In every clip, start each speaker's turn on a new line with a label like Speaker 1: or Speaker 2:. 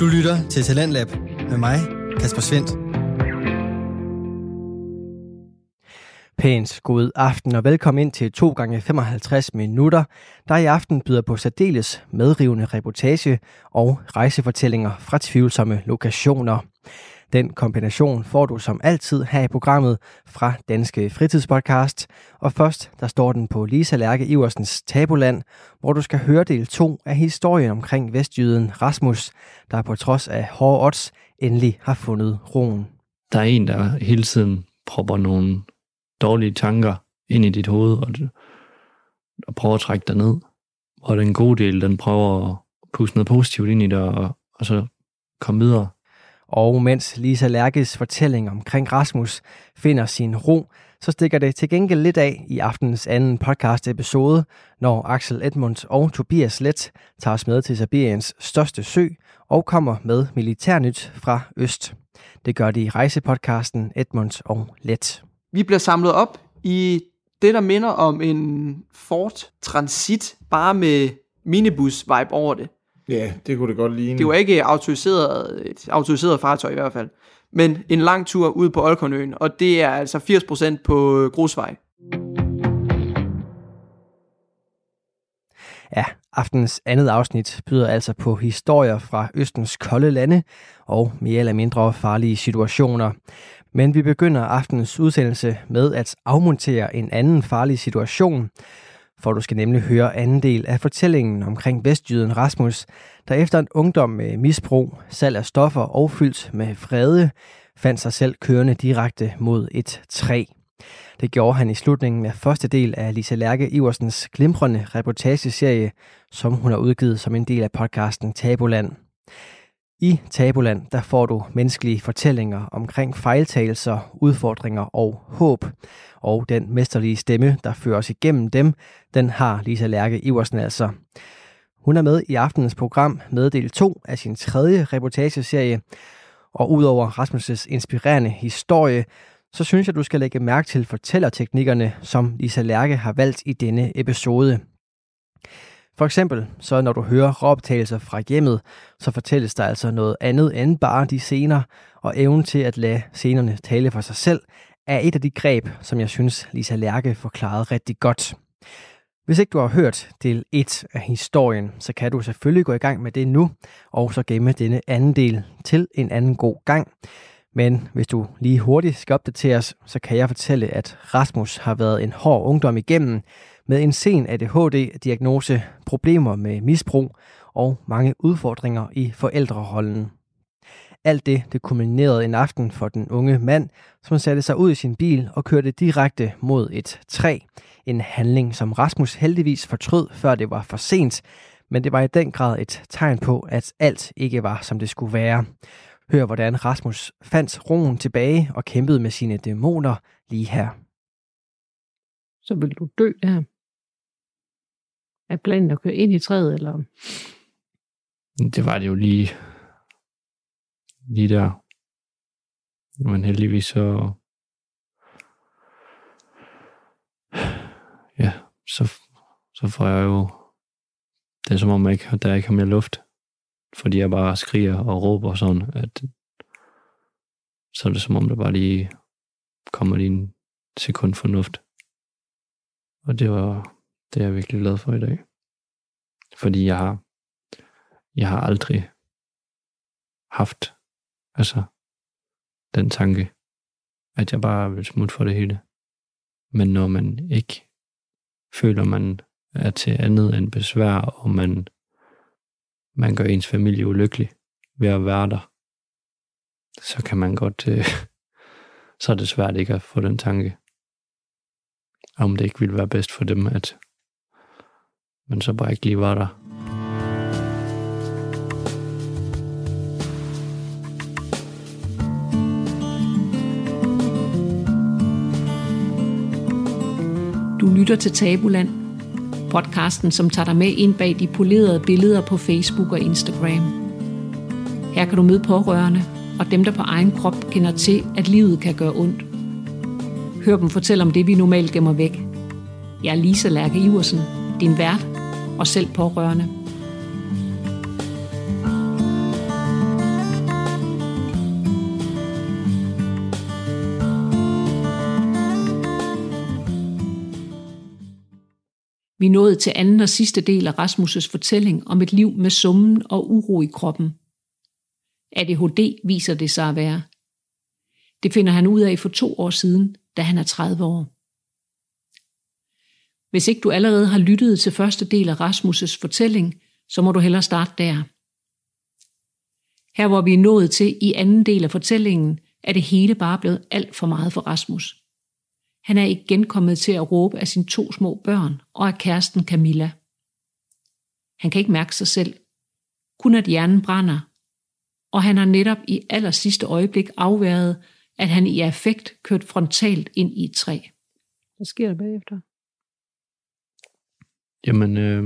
Speaker 1: Du lytter til Talentlab med mig, Kasper Svendt.
Speaker 2: Pænt god aften og velkommen ind til 2 gange 55 minutter, der i aften byder på særdeles medrivende reportage og rejsefortællinger fra tvivlsomme lokationer. Den kombination får du som altid her i programmet fra Danske Fritidspodcast. Og først, der står den på Lisa Lærke Iversens Tabuland, hvor du skal høre del 2 af historien omkring vestjyden Rasmus, der på trods af hårde odds endelig har fundet roen.
Speaker 3: Der er en, der hele tiden propper nogle dårlige tanker ind i dit hoved, og, og prøver at trække dig ned. Og den gode del, den prøver at puste noget positivt ind i dig, og, og så komme videre.
Speaker 2: Og mens Lisa Lærkes fortælling omkring Rasmus finder sin ro, så stikker det til gengæld lidt af i aftenens anden podcast episode, når Axel Edmunds og Tobias Let tager os med til Sibiriens største sø og kommer med militærnyt fra Øst. Det gør de i rejsepodcasten Edmunds og Let.
Speaker 4: Vi bliver samlet op i det, der minder om en Ford Transit, bare med minibus-vibe over det.
Speaker 5: Ja, det kunne det godt ligne.
Speaker 4: Det var ikke autoriseret, et autoriseret fartøj i hvert fald. Men en lang tur ud på Olkonøen, og det er altså 80% på grusvej.
Speaker 2: Ja, aftens andet afsnit byder altså på historier fra Østens kolde lande og mere eller mindre farlige situationer. Men vi begynder aftenens udsendelse med at afmontere en anden farlig situation, for du skal nemlig høre anden del af fortællingen omkring vestjyden Rasmus, der efter en ungdom med misbrug, salg af stoffer og fyldt med frede, fandt sig selv kørende direkte mod et træ. Det gjorde han i slutningen af første del af Lisa Lærke Iversens glimrende reportageserie, som hun har udgivet som en del af podcasten Tabuland. I Tabuland der får du menneskelige fortællinger omkring fejltagelser, udfordringer og håb. Og den mesterlige stemme, der fører os igennem dem, den har Lisa Lærke Iversen altså. Hun er med i aftenens program med del 2 af sin tredje reportageserie. Og udover Rasmus' inspirerende historie, så synes jeg, du skal lægge mærke til fortællerteknikkerne, som Lisa Lærke har valgt i denne episode. For eksempel, så når du hører råoptagelser fra hjemmet, så fortælles der altså noget andet end bare de scener, og evnen til at lade scenerne tale for sig selv, er et af de greb, som jeg synes, Lisa Lærke forklarede rigtig godt. Hvis ikke du har hørt del 1 af historien, så kan du selvfølgelig gå i gang med det nu, og så gemme denne anden del til en anden god gang. Men hvis du lige hurtigt skal opdateres, så kan jeg fortælle, at Rasmus har været en hård ungdom igennem, med en sen ADHD-diagnose, problemer med misbrug og mange udfordringer i forældrerollen. Alt det, det kulminerede en aften for den unge mand, som satte sig ud i sin bil og kørte direkte mod et træ. En handling, som Rasmus heldigvis fortrød, før det var for sent, men det var i den grad et tegn på, at alt ikke var, som det skulle være. Hør, hvordan Rasmus fandt roen tilbage og kæmpede med sine dæmoner lige her.
Speaker 6: Så vil du dø der. Er planen at køre ind i træet, eller?
Speaker 3: Det var det jo lige, lige der. Men heldigvis så... Ja, så, så får jeg jo... Det er som om, jeg ikke, der ikke har mere luft. Fordi jeg bare skriger og råber sådan, at så er det som om, der bare lige kommer lige en sekund fornuft. Og det var, det er jeg virkelig glad for i dag. Fordi jeg har, jeg har aldrig haft altså, den tanke, at jeg bare vil smutte for det hele. Men når man ikke føler, man er til andet end besvær, og man, man gør ens familie ulykkelig ved at være der, så kan man godt, øh, så er det svært ikke at få den tanke, om det ikke ville være bedst for dem, at men så bare ikke lige var der.
Speaker 6: Du lytter til Tabuland, podcasten, som tager dig med ind bag de polerede billeder på Facebook og Instagram. Her kan du møde pårørende og dem, der på egen krop kender til, at livet kan gøre ondt. Hør dem fortælle om det, vi normalt gemmer væk. Jeg er Lisa Lærke Iversen, din vært og selv pårørende. Vi nåede til anden og sidste del af Rasmus' fortælling om et liv med summen og uro i kroppen. ADHD viser det sig at være. Det finder han ud af for to år siden, da han er 30 år. Hvis ikke du allerede har lyttet til første del af Rasmus' fortælling, så må du hellere starte der. Her hvor vi er nået til i anden del af fortællingen, er det hele bare blevet alt for meget for Rasmus. Han er igen kommet til at råbe af sine to små børn og af kæresten Camilla. Han kan ikke mærke sig selv. Kun at hjernen brænder. Og han har netop i aller sidste øjeblik afværet, at han i affekt kørt frontalt ind i et træ. Hvad sker der bagefter?
Speaker 3: Jamen, øh,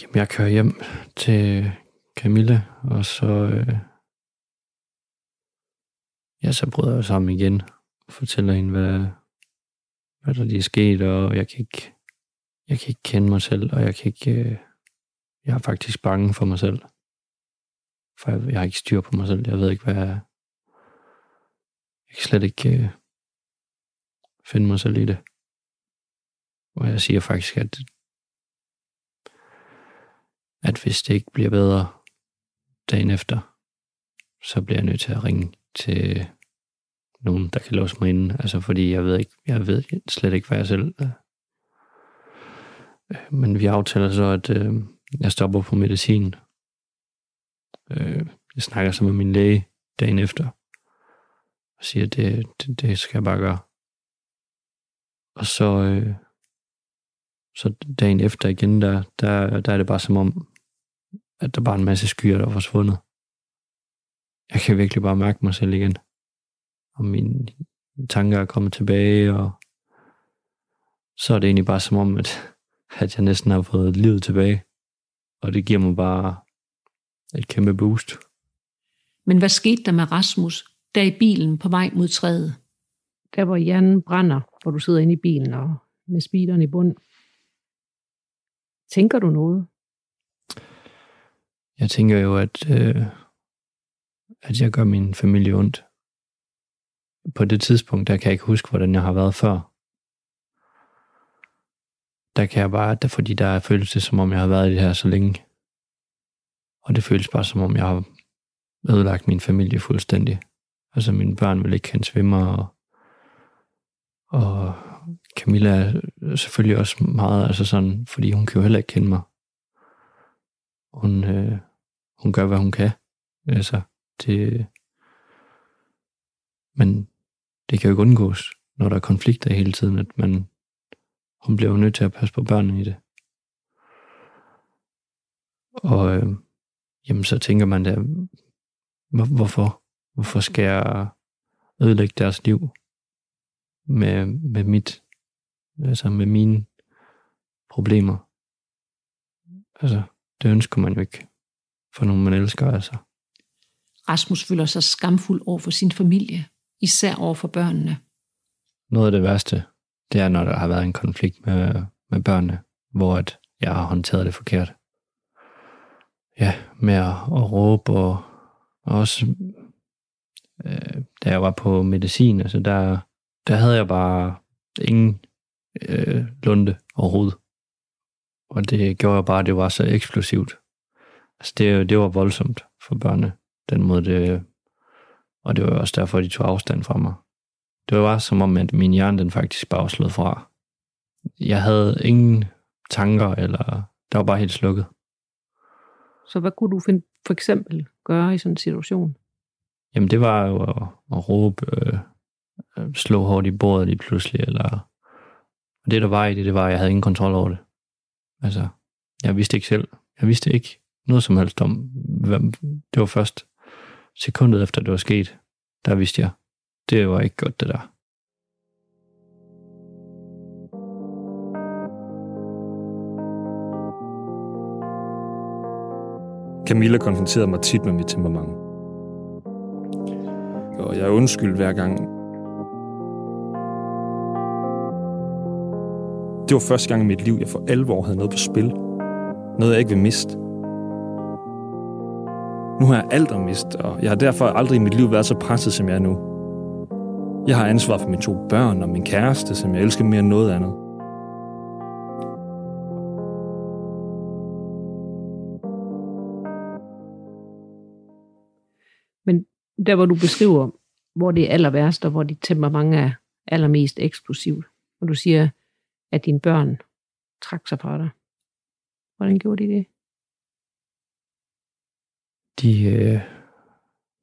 Speaker 3: jamen, jeg kører hjem til Camilla, og så, øh, ja, så bryder jeg sammen igen og fortæller hende, hvad, hvad der lige er sket, og jeg kan ikke, jeg kan ikke kende mig selv, og jeg kan ikke, øh, jeg er faktisk bange for mig selv. For jeg, jeg har ikke styr på mig selv. Jeg ved ikke, hvad jeg, jeg kan slet ikke øh, finde mig selv i det. Og jeg siger faktisk, at, at hvis det ikke bliver bedre dagen efter, så bliver jeg nødt til at ringe til nogen, der kan låse mig ind. Altså fordi jeg ved ikke, jeg ved slet ikke, hvad jeg selv er. Men vi aftaler så, at øh, jeg stopper på medicin. Øh, jeg snakker så med min læge dagen efter. Og siger, at det, det, det skal jeg bare gøre. Og så, øh, så dagen efter igen, der, der, der er det bare som om, at der bare er en masse skyer, der er forsvundet. Jeg kan virkelig bare mærke mig selv igen. Og mine tanker er kommet tilbage, og så er det egentlig bare som om, at, at jeg næsten har fået livet tilbage. Og det giver mig bare et kæmpe boost.
Speaker 6: Men hvad skete der med Rasmus, der i bilen på vej mod træet? Der hvor hjernen brænder, hvor du sidder inde i bilen og med speederen i bund. Tænker du noget?
Speaker 3: Jeg tænker jo, at, øh, at jeg gør min familie ondt. På det tidspunkt, der kan jeg ikke huske, hvordan jeg har været før. Der kan jeg bare, der, fordi der føles det, som om jeg har været i det her så længe. Og det føles bare, som om jeg har ødelagt min familie fuldstændig. Altså mine børn vil ikke kende svimmer, og, og Camilla er selvfølgelig også meget, altså sådan, fordi hun kan jo heller ikke kende mig. Hun, øh, hun gør, hvad hun kan. Altså, det, men det kan jo ikke undgås, når der er konflikter hele tiden, at man, hun bliver jo nødt til at passe på børnene i det. Og øh, jamen, så tænker man da, hvorfor? Hvorfor skal jeg ødelægge deres liv med, med mit altså med mine problemer. Altså, det ønsker man jo ikke for nogen, man elsker, altså.
Speaker 6: Rasmus føler sig skamfuld over for sin familie, især over for børnene.
Speaker 3: Noget af det værste, det er, når der har været en konflikt med, med børnene, hvor at jeg har håndteret det forkert. Ja, med at, at råbe og, og også, øh, da jeg var på medicin, altså der, der havde jeg bare ingen øh, lunde overhovedet. Og det gjorde bare, at det var så eksplosivt. Altså det, det var voldsomt for børnene, den måde det, og det var også derfor, de tog afstand fra mig. Det var som om, at min hjerne den faktisk bare var slået fra. Jeg havde ingen tanker, eller der var bare helt slukket.
Speaker 6: Så hvad kunne du finde, for eksempel gøre i sådan en situation?
Speaker 3: Jamen det var jo at, at råbe, øh, slå hårdt i bordet lige pludselig, eller og det, der var i det, det var, at jeg havde ingen kontrol over det. Altså, jeg vidste ikke selv. Jeg vidste ikke noget som helst om, hvem. Det var først sekundet efter, det var sket, der vidste jeg, det var ikke godt, det der.
Speaker 5: Camilla konfronterede mig tit med mit temperament. Og jeg undskyld hver gang, Det var første gang i mit liv, jeg for alvor havde noget på spil. Noget, jeg ikke vil miste. Nu har jeg alt at miste, og jeg har derfor aldrig i mit liv været så presset, som jeg er nu. Jeg har ansvar for mine to børn og min kæreste, som jeg elsker mere end noget andet.
Speaker 6: Men der, hvor du beskriver, hvor det er aller værst, og hvor dit temperament er allermest eksplosivt, og du siger, at dine børn trak sig fra dig. Hvordan gjorde de det?
Speaker 3: De, øh,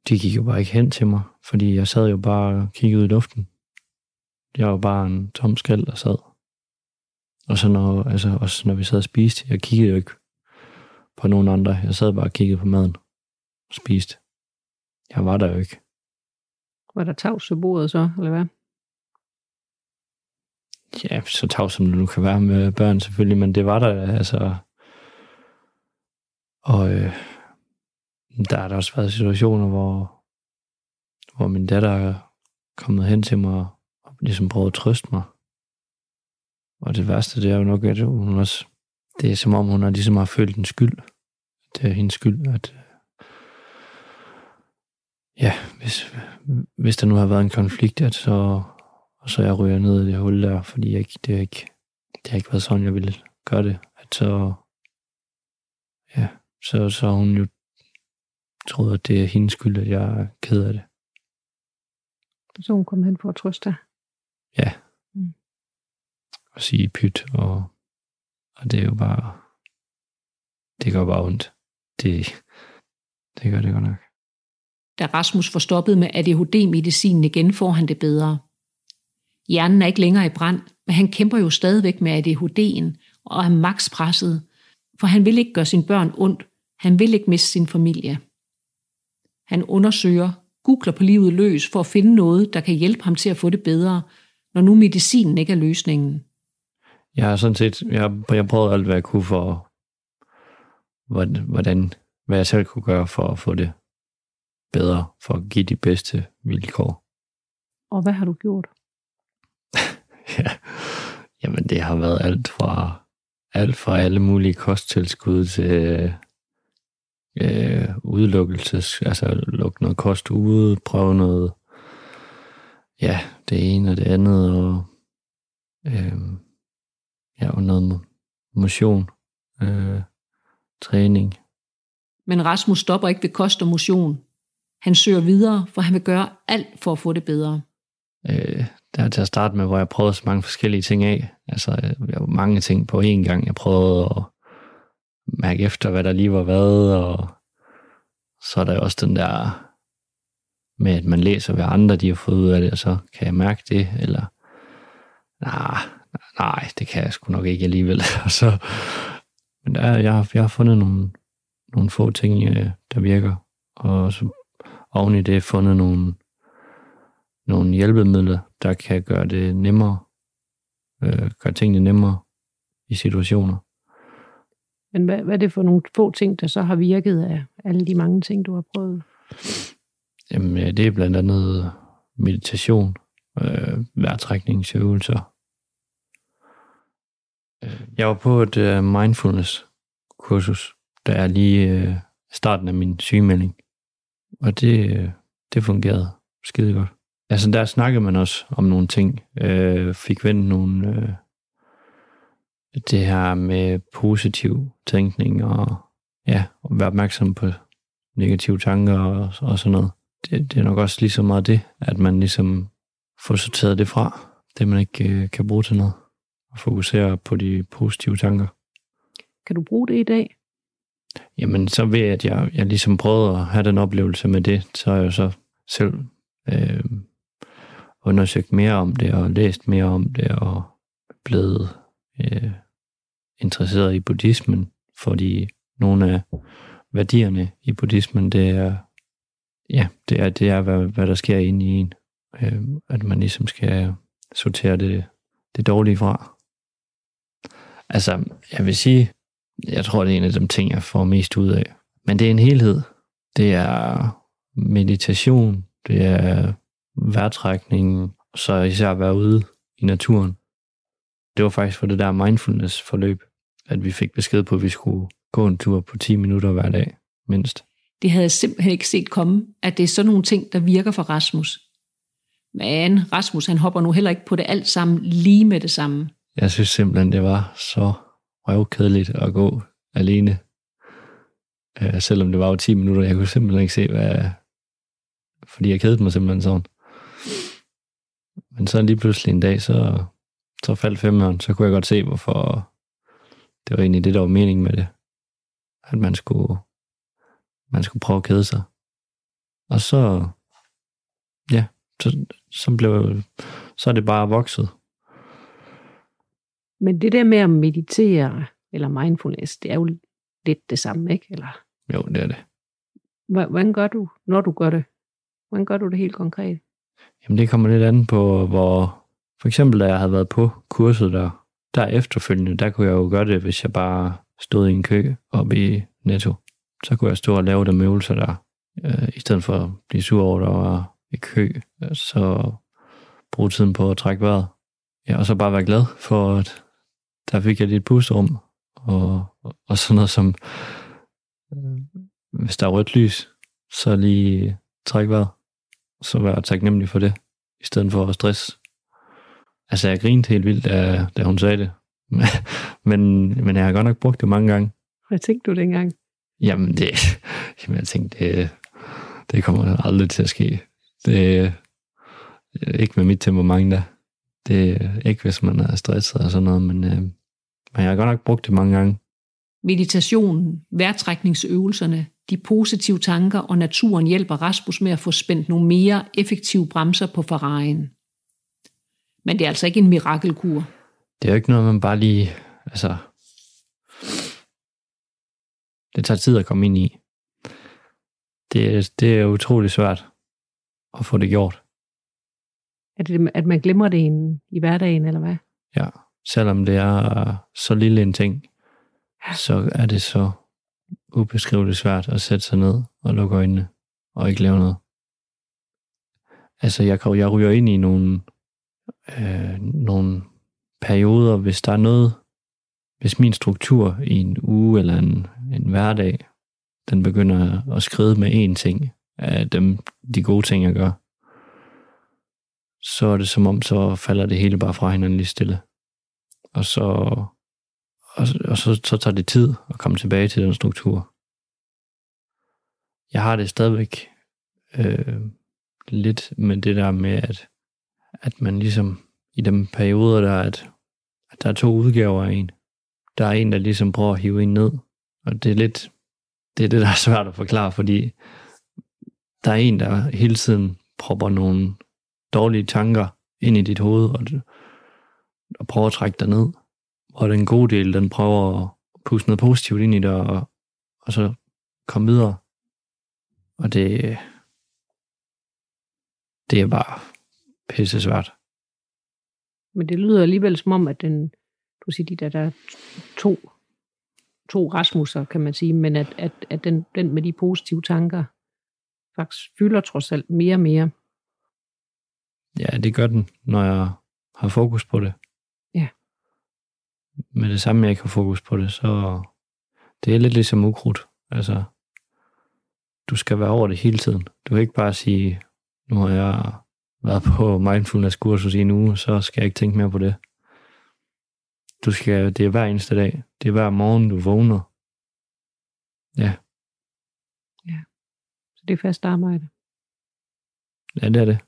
Speaker 3: de gik jo bare ikke hen til mig, fordi jeg sad jo bare og kiggede ud i luften. Jeg var bare en tom skal, der sad. Og så når, altså, også når vi sad og spiste, jeg kiggede jo ikke på nogen andre. Jeg sad bare og kiggede på maden og spiste. Jeg var der jo ikke.
Speaker 6: Var der tavs ved bordet så, eller hvad?
Speaker 3: Ja, så tav som det nu kan være med børn selvfølgelig, men det var der altså. Og øh, der har der også været situationer, hvor, hvor min datter er kommet hen til mig og ligesom prøvet at trøste mig. Og det værste, det er jo nok, at hun også, det er som om, hun har ligesom har følt en skyld. Det er hendes skyld, at øh, ja, hvis, hvis der nu har været en konflikt, at så, og så jeg ryger ned i det hul der, fordi jeg, ikke- det, er ikke, det har ikke været sådan, jeg ville gøre det. At så, ja, så, så har hun jo troet, at det er hendes skyld, at jeg er ked af det.
Speaker 6: Så hun kom hen for at trøste dig.
Speaker 3: Ja.
Speaker 6: Mm.
Speaker 3: Og sige pyt, og, og det er jo bare, det gør bare ondt. Det, det gør det godt nok.
Speaker 6: Da Rasmus får stoppet med ADHD-medicinen igen, får han det bedre. Hjernen er ikke længere i brand, men han kæmper jo stadigvæk med ADHD'en og er max presset, for han vil ikke gøre sine børn ondt. Han vil ikke miste sin familie. Han undersøger, googler på livet løs for at finde noget, der kan hjælpe ham til at få det bedre, når nu medicinen ikke er løsningen.
Speaker 3: Jeg har sådan set, jeg, jeg prøvede alt, hvad jeg kunne for, hvordan, hvordan, hvad jeg selv kunne gøre for at få det bedre, for at give de bedste vilkår.
Speaker 6: Og hvad har du gjort?
Speaker 3: Ja. Jamen, det har været alt fra, alt fra alle mulige kosttilskud til øh, udelukkelses, altså lukke noget kost ude, prøve noget, ja, det ene og det andet, og øh, ja, og noget motion, øh, træning.
Speaker 6: Men Rasmus stopper ikke ved kost og motion. Han søger videre, for han vil gøre alt for at få det bedre
Speaker 3: øh, der til at starte med, hvor jeg prøvede så mange forskellige ting af. Altså, øh, jeg var mange ting på én gang. Jeg prøvede at mærke efter, hvad der lige var hvad, og så er der jo også den der med, at man læser, hvad andre de har fået ud af det, og så kan jeg mærke det, eller nej, nej, det kan jeg sgu nok ikke alligevel. Og så, men der, jeg, har, jeg har fundet nogle, nogle få ting, øh, der virker, og så oven i det fundet nogle, nogle hjælpemidler, der kan gøre det nemmere, øh, gøre tingene nemmere i situationer.
Speaker 6: Men hvad, hvad er det for nogle få ting, der så har virket af alle de mange ting, du har prøvet?
Speaker 3: Jamen, øh, det er blandt andet meditation, øh, vejrtrækningsøvelser. Øh, Jeg var på et øh, mindfulness-kursus, der er lige øh, starten af min sygemelding. Og det, øh, det fungerede skide godt. Altså, der snakkede man også om nogle ting. Øh, fik vendt nogle... Øh, det her med positiv tænkning og ja, at være opmærksom på negative tanker og, og sådan noget. Det, det er nok også lige så meget det, at man ligesom får sorteret det fra, det man ikke øh, kan bruge til noget, og fokusere på de positive tanker.
Speaker 6: Kan du bruge det i dag?
Speaker 3: Jamen, så ved jeg, at jeg, jeg ligesom prøvede at have den oplevelse med det, så har jeg jo så selv øh, undersøgt mere om det, og læst mere om det, og blevet øh, interesseret i buddhismen, fordi nogle af værdierne i buddhismen, det er, ja, det er, det er hvad, hvad der sker inde i en. Øh, at man ligesom skal sortere det, det dårlige fra. Altså, jeg vil sige, jeg tror, det er en af de ting, jeg får mest ud af. Men det er en helhed. Det er meditation, det er vejrtrækning, så især at være ude i naturen. Det var faktisk for det der mindfulness-forløb, at vi fik besked på, at vi skulle gå en tur på 10 minutter hver dag, mindst.
Speaker 6: Det havde jeg simpelthen ikke set komme, at det er sådan nogle ting, der virker for Rasmus. Men Rasmus, han hopper nu heller ikke på det alt sammen lige med det samme.
Speaker 3: Jeg synes simpelthen, det var så røvkedeligt at gå alene. Øh, selvom det var jo 10 minutter, jeg kunne simpelthen ikke se, hvad, fordi jeg kedede mig simpelthen sådan. Men så lige pludselig en dag, så, så faldt femmeren, så kunne jeg godt se, hvorfor det var egentlig det, der var meningen med det. At man skulle, man skulle prøve at kede sig. Og så, ja, så, så blev, så er det bare vokset.
Speaker 6: Men det der med at meditere, eller mindfulness, det er jo lidt det samme, ikke? Eller,
Speaker 3: Jo, det er det.
Speaker 6: hvordan gør du, når du gør det? Hvordan gør du det helt konkret?
Speaker 3: Jamen det kommer lidt an på, hvor... For eksempel, da jeg havde været på kurset der, der efterfølgende, der kunne jeg jo gøre det, hvis jeg bare stod i en kø op i Netto. Så kunne jeg stå og lave dem øvelser der, øh, i stedet for at blive sur over, at der var i kø. Så bruge tiden på at trække vejret. Ja, og så bare være glad for, at der fik jeg lidt et pusterum. Og, og, sådan noget som, øh, hvis der er rødt lys, så lige trække vejret så være taknemmelig for det, i stedet for at stress. Altså, jeg grinede helt vildt, da, da hun sagde det. men, men jeg har godt nok brugt det mange gange.
Speaker 6: Hvad tænkte du dengang?
Speaker 3: Jamen, det, jamen jeg tænkte, det, det kommer aldrig til at ske. Det er ikke med mit temperament der. Det er ikke, hvis man er stresset og sådan noget, men, øh, men jeg har godt nok brugt det mange gange.
Speaker 6: Meditationen, vejrtrækningsøvelserne, de positive tanker og naturen hjælper Rasmus med at få spændt nogle mere effektive bremser på Ferrarien. Men det er altså ikke en mirakelkur.
Speaker 3: Det er jo ikke noget, man bare lige... Altså, det tager tid at komme ind i. Det, er- det er utrolig svært at få det gjort.
Speaker 6: Er det, at man glemmer det i, en, i hverdagen, eller hvad?
Speaker 3: Ja. Selvom det er så lille en ting, så er det så ubeskriveligt svært at sætte sig ned og lukke øjnene og ikke lave noget. Altså, jeg, kan- jeg ryger ind i nogle, øh, nogle perioder, hvis der er noget, hvis min struktur i en uge eller en, en hverdag, den begynder at skride med én ting af dem, de gode ting, jeg gør, så er det som om, så falder det hele bare fra hinanden lige stille. Og så, og, og så, så tager det tid at komme tilbage til den struktur. Jeg har det stadigvæk øh, lidt med det der med, at, at man ligesom i de perioder, der er, at, at der er to udgaver af en. Der er en, der ligesom prøver at hive en ned. Og det er lidt, det er det, der er svært at forklare, fordi der er en, der hele tiden propper nogle dårlige tanker ind i dit hoved, og, og prøver at trække dig ned. Og den gode del, den prøver at puste noget positivt ind i dig, og, og så komme videre. Og det, det er bare pisse svært.
Speaker 6: Men det lyder alligevel som om, at den, du siger, de der, der er to, to Rasmusser, kan man sige, men at, at, at den, den med de positive tanker faktisk fylder trods alt mere og mere.
Speaker 3: Ja, det gør den, når jeg har fokus på det.
Speaker 6: Ja.
Speaker 3: Med det samme, jeg ikke har fokus på det, så det er lidt ligesom ukrudt. Altså, du skal være over det hele tiden. Du kan ikke bare sige, nu har jeg været på mindfulness kursus i en uge, så skal jeg ikke tænke mere på det. Du skal, det er hver eneste dag. Det er hver morgen, du vågner. Ja,
Speaker 6: Så det er fast arbejde.
Speaker 3: ja det er det.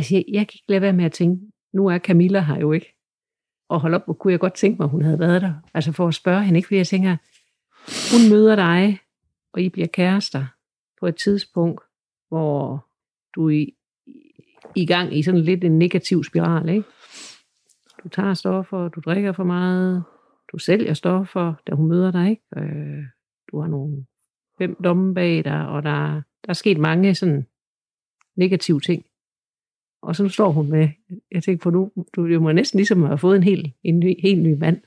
Speaker 6: Altså, jeg, jeg kan ikke lade være med at tænke, nu er Camilla her jo ikke. Og hold op, hvor kunne jeg godt tænke mig, at hun havde været der. Altså for at spørge hende, ikke? Fordi jeg tænker, hun møder dig, og I bliver kærester på et tidspunkt, hvor du er i, i gang i sådan lidt en negativ spiral, ikke? Du tager stoffer, du drikker for meget, du sælger stoffer, da hun møder dig, ikke? Øh, du har nogle fem domme bag dig, og der, der er sket mange sådan negative ting. Og så står hun med, jeg tænker på nu, du det må næsten ligesom have fået en helt, en ny, helt ny mand.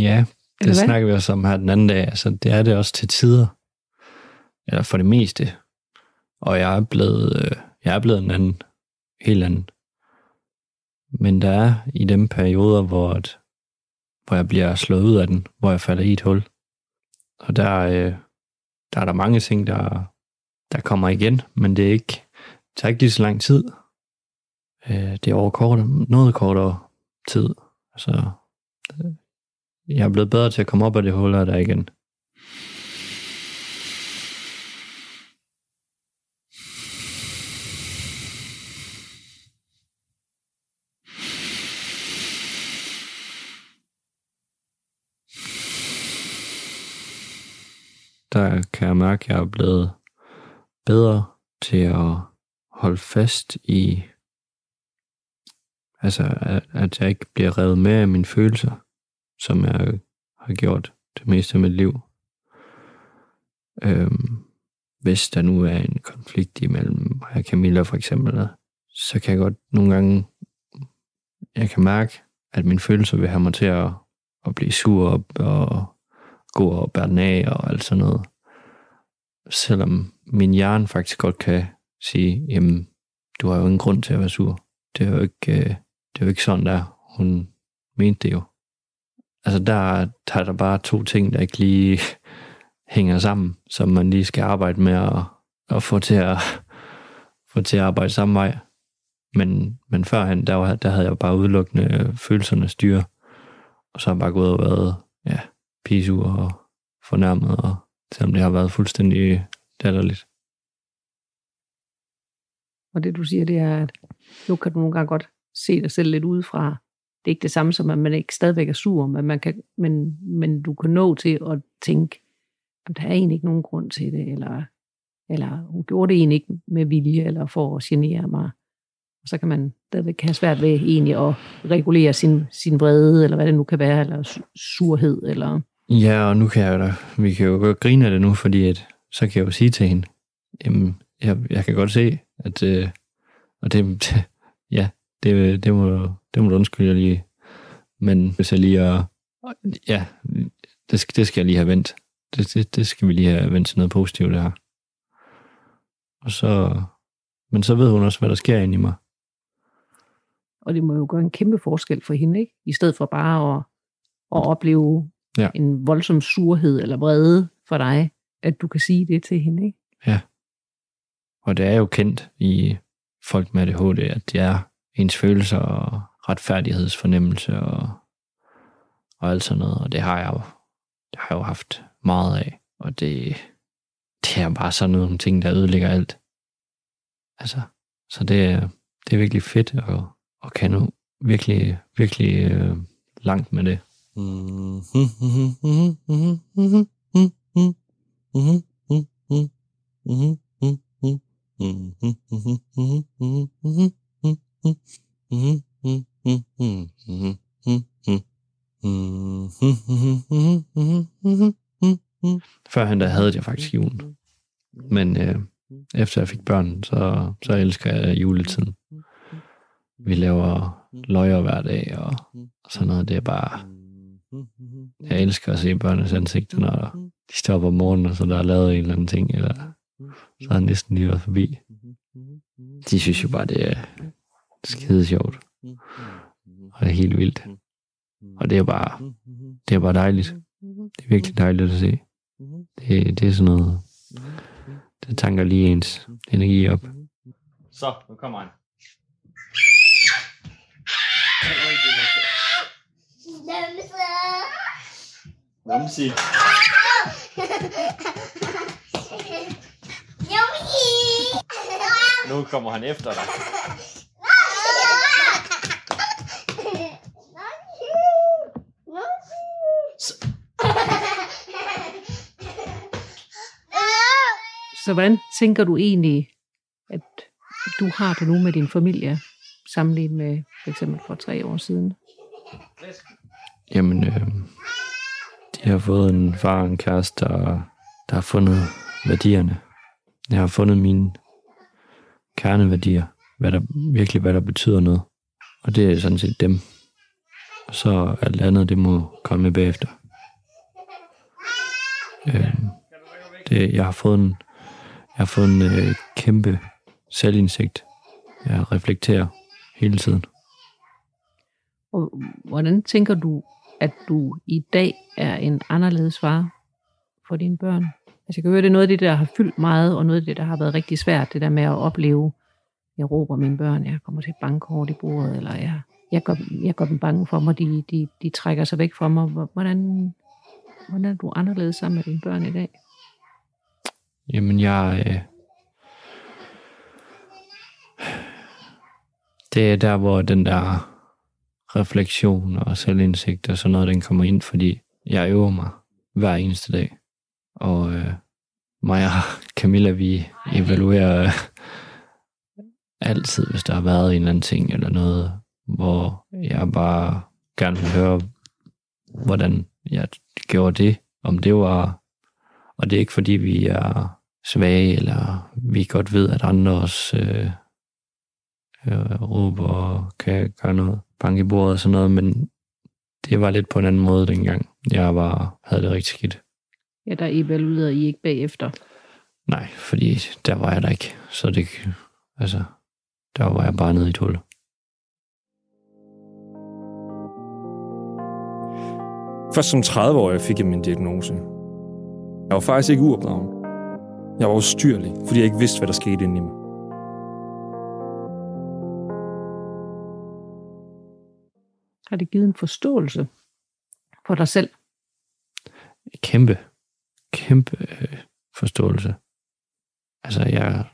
Speaker 3: Ja, det
Speaker 6: hvad?
Speaker 3: snakker vi også om her den anden dag. Altså, det er det også til tider. Eller for det meste. Og jeg er blevet, øh, jeg er blevet en anden. Helt anden. Men der er i de perioder, hvor, at, hvor jeg bliver slået ud af den, hvor jeg falder i et hul, og der, øh, der er der mange ting, der, der kommer igen, men det er ikke, det tager ikke lige så lang tid. Øh, det er over kort, noget kortere tid. Så jeg er blevet bedre til at komme op af det hul der igen. Der kan jeg mærke, at jeg er blevet bedre til at holde fast i, altså at, at jeg ikke bliver revet med af mine følelser, som jeg har gjort det meste af mit liv. Øhm, hvis der nu er en konflikt imellem mig og Camilla for eksempel, så kan jeg godt nogle gange, jeg kan mærke, at mine følelser vil have mig til at, at blive sur og, og gå og bære den af og alt sådan noget. Selvom min hjerne faktisk godt kan sige, jamen, du har jo ingen grund til at være sur. Det er jo ikke, øh, det er jo ikke sådan der. Hun mente det jo. Altså der, der er der bare to ting, der ikke lige hænger sammen, som man lige skal arbejde med at, at få til at få til at arbejde samme vej. Men, men førhen, der, var, der havde jeg bare udelukkende følelserne styre. Og så har jeg bare gået og været ja, pisur og fornærmet, og selvom det har været fuldstændig datterligt.
Speaker 6: Og det du siger, det er, at nu kan du nogle gange godt se dig selv lidt udefra. Det er ikke det samme som, at man ikke stadigvæk er sur, men, man kan, men, men du kan nå til at tænke, at der er egentlig ikke nogen grund til det, eller, eller hun gjorde det egentlig ikke med vilje, eller for at genere mig. Og så kan man stadigvæk have svært ved egentlig at regulere sin, sin vrede, eller hvad det nu kan være, eller surhed, eller...
Speaker 3: Ja, og nu kan jeg da, vi kan jo godt grine af det nu, fordi at, så kan jeg jo sige til hende, jamen, jeg, jeg kan godt se, at, øh, og det, ja, det, det, må, det må du undskylde lige, men hvis jeg lige er, ja, det skal, det skal jeg lige have vendt. Det, det, det skal vi lige have vendt til noget positivt, det her. Og så, men så ved hun også, hvad der sker inde i mig.
Speaker 6: Og det må jo gøre en kæmpe forskel for hende, ikke? I stedet for bare at, at opleve ja. en voldsom surhed eller vrede for dig, at du kan sige det til hende, ikke?
Speaker 3: Ja. Og det er jo kendt i folk med ADHD, at det er ens følelser og retfærdighedsfornemmelse og, og alt sådan noget. Og det har jeg jo, det har jeg jo haft meget af. Og det, det er bare sådan nogle ting, der ødelægger alt. Altså, så det, det er virkelig fedt at, at kan nu virkelig, virkelig øh, langt med det. Førhen der havde jeg faktisk julen. Men øh, efter jeg fik børn, så, så elsker jeg juletiden. Vi laver løjer hver dag og, og sådan noget. Det er bare... Jeg elsker at se børnenes ansigter, når de står op om morgenen, og så der er lavet en eller anden ting, eller så har næsten lige været forbi. De synes jo bare, det er skide sjovt. Og det er helt vildt. Og det er bare, det er bare dejligt. Det er virkelig dejligt at se. Det, det er sådan noget, det tanker lige ens energi op.
Speaker 5: Så, nu kommer han. Numsi. Nu kommer han efter dig.
Speaker 6: Så hvordan tænker du egentlig, at du har det nu med din familie, sammenlignet med for eksempel for tre år siden?
Speaker 3: Jamen, øh, jeg har fået en far og en kæreste, der, der har fundet værdierne. Jeg har fundet mine kerneværdier, hvad der virkelig hvad der betyder noget. Og det er sådan set dem. Og så alt andet, det må komme bagefter. Øh, det, jeg har fået en, jeg har fået en øh, kæmpe selvindsigt. Jeg reflekterer hele tiden.
Speaker 6: Og hvordan tænker du, at du i dag er en anderledes far for dine børn? Altså jeg kan høre, det er noget af det, der har fyldt meget, og noget af det, der har været rigtig svært, det der med at opleve, jeg råber mine børn, jeg kommer til et bankkort i bordet, eller jeg, jeg, gør, jeg gør dem bange for mig, de, de, de trækker sig væk fra mig. Hvordan, hvordan er du anderledes sammen med dine børn i dag?
Speaker 3: Jamen, jeg... Øh, det er der, hvor den der refleksion og selvindsigt og sådan noget, den kommer ind, fordi jeg øver mig hver eneste dag. Og øh, mig og Camilla, vi evaluerer øh, altid, hvis der har været en eller anden ting eller noget, hvor jeg bare gerne vil høre, hvordan jeg gjorde det, om det var, og det er ikke fordi vi er svage, eller vi godt ved, at andre også øh, øh, råber og kan gøre noget, banke i bordet og sådan noget, men det var lidt på en anden måde dengang. Jeg var, havde det rigtig skidt.
Speaker 6: Ja, der evaluerede I ikke bagefter.
Speaker 3: Nej, fordi der var jeg der ikke. Så det, altså, der var jeg bare nede i et hul.
Speaker 5: Først som 30-årig fik jeg min diagnose. Jeg var faktisk ikke uopdragen. Jeg var ustyrlig, fordi jeg ikke vidste, hvad der skete inde i mig.
Speaker 6: Har det givet en forståelse for dig selv?
Speaker 3: Kæmpe, kæmpe øh, forståelse. Altså, jeg...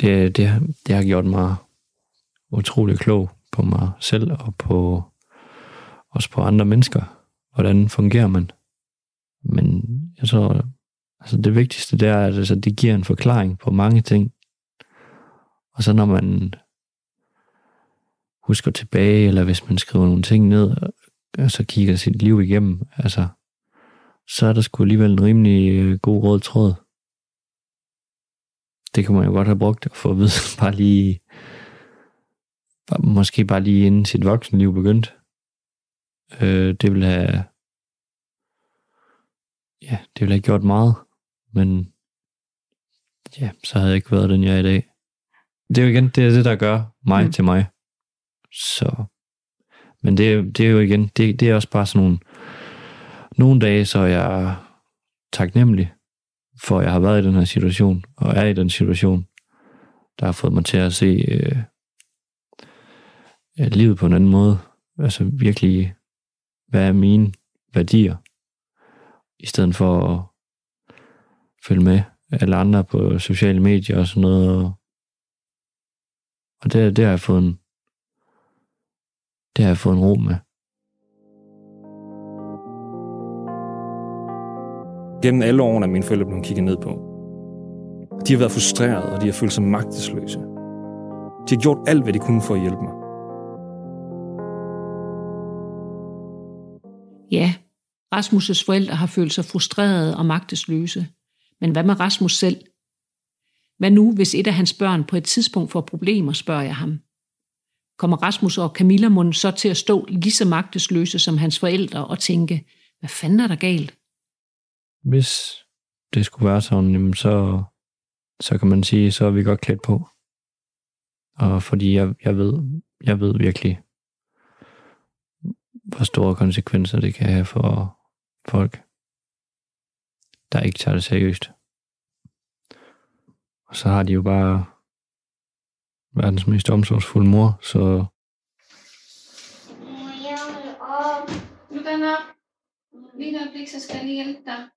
Speaker 3: Det, det, det har gjort mig utrolig klog på mig selv og på også på andre mennesker. Hvordan fungerer man? Men jeg tror, altså det vigtigste der er, at altså, det giver en forklaring på mange ting. Og så når man husker tilbage, eller hvis man skriver nogle ting ned, og så kigger sit liv igennem, altså, så er der sgu alligevel en rimelig øh, god rød tråd. Det kunne man jo godt have brugt at få at vide, bare lige, bare, måske bare lige inden sit voksenliv begyndte. Øh, det ville have, ja, det ville have gjort meget, men ja, så havde jeg ikke været den, jeg er i dag. Det er jo igen, det er det, der gør mig mm. til mig. Så, men det, det er jo igen, det, det er også bare sådan nogle, nogle dage, så er jeg taknemmelig for, at jeg har været i den her situation, og er i den situation, der har fået mig til at se øh, livet på en anden måde. Altså virkelig, hvad er mine værdier? I stedet for at følge med alle andre på sociale medier og sådan noget. Og det, det har jeg fået en, det har jeg fået en ro med.
Speaker 5: Gennem alle årene er mine forældre blevet kigget ned på. De har været frustrerede, og de har følt sig magtesløse. De har gjort alt, hvad de kunne for at hjælpe mig.
Speaker 6: Ja, Rasmus' forældre har følt sig frustrerede og magtesløse. Men hvad med Rasmus selv? Hvad nu, hvis et af hans børn på et tidspunkt får problemer, spørger jeg ham. Kommer Rasmus og Camilla Mund så til at stå lige så magtesløse som hans forældre og tænke, hvad fanden er der galt?
Speaker 3: Hvis det skulle være sådan, jamen så, så kan man sige, så er vi godt klædt på. Og fordi jeg, jeg, ved, jeg ved virkelig, hvor store konsekvenser det kan have for folk, der ikke tager det seriøst. Og så har de jo bare verdens mest omsorgsfulde mor, så
Speaker 7: Du den op. Lige et øjeblik, så skal jeg lige hjælpe dig.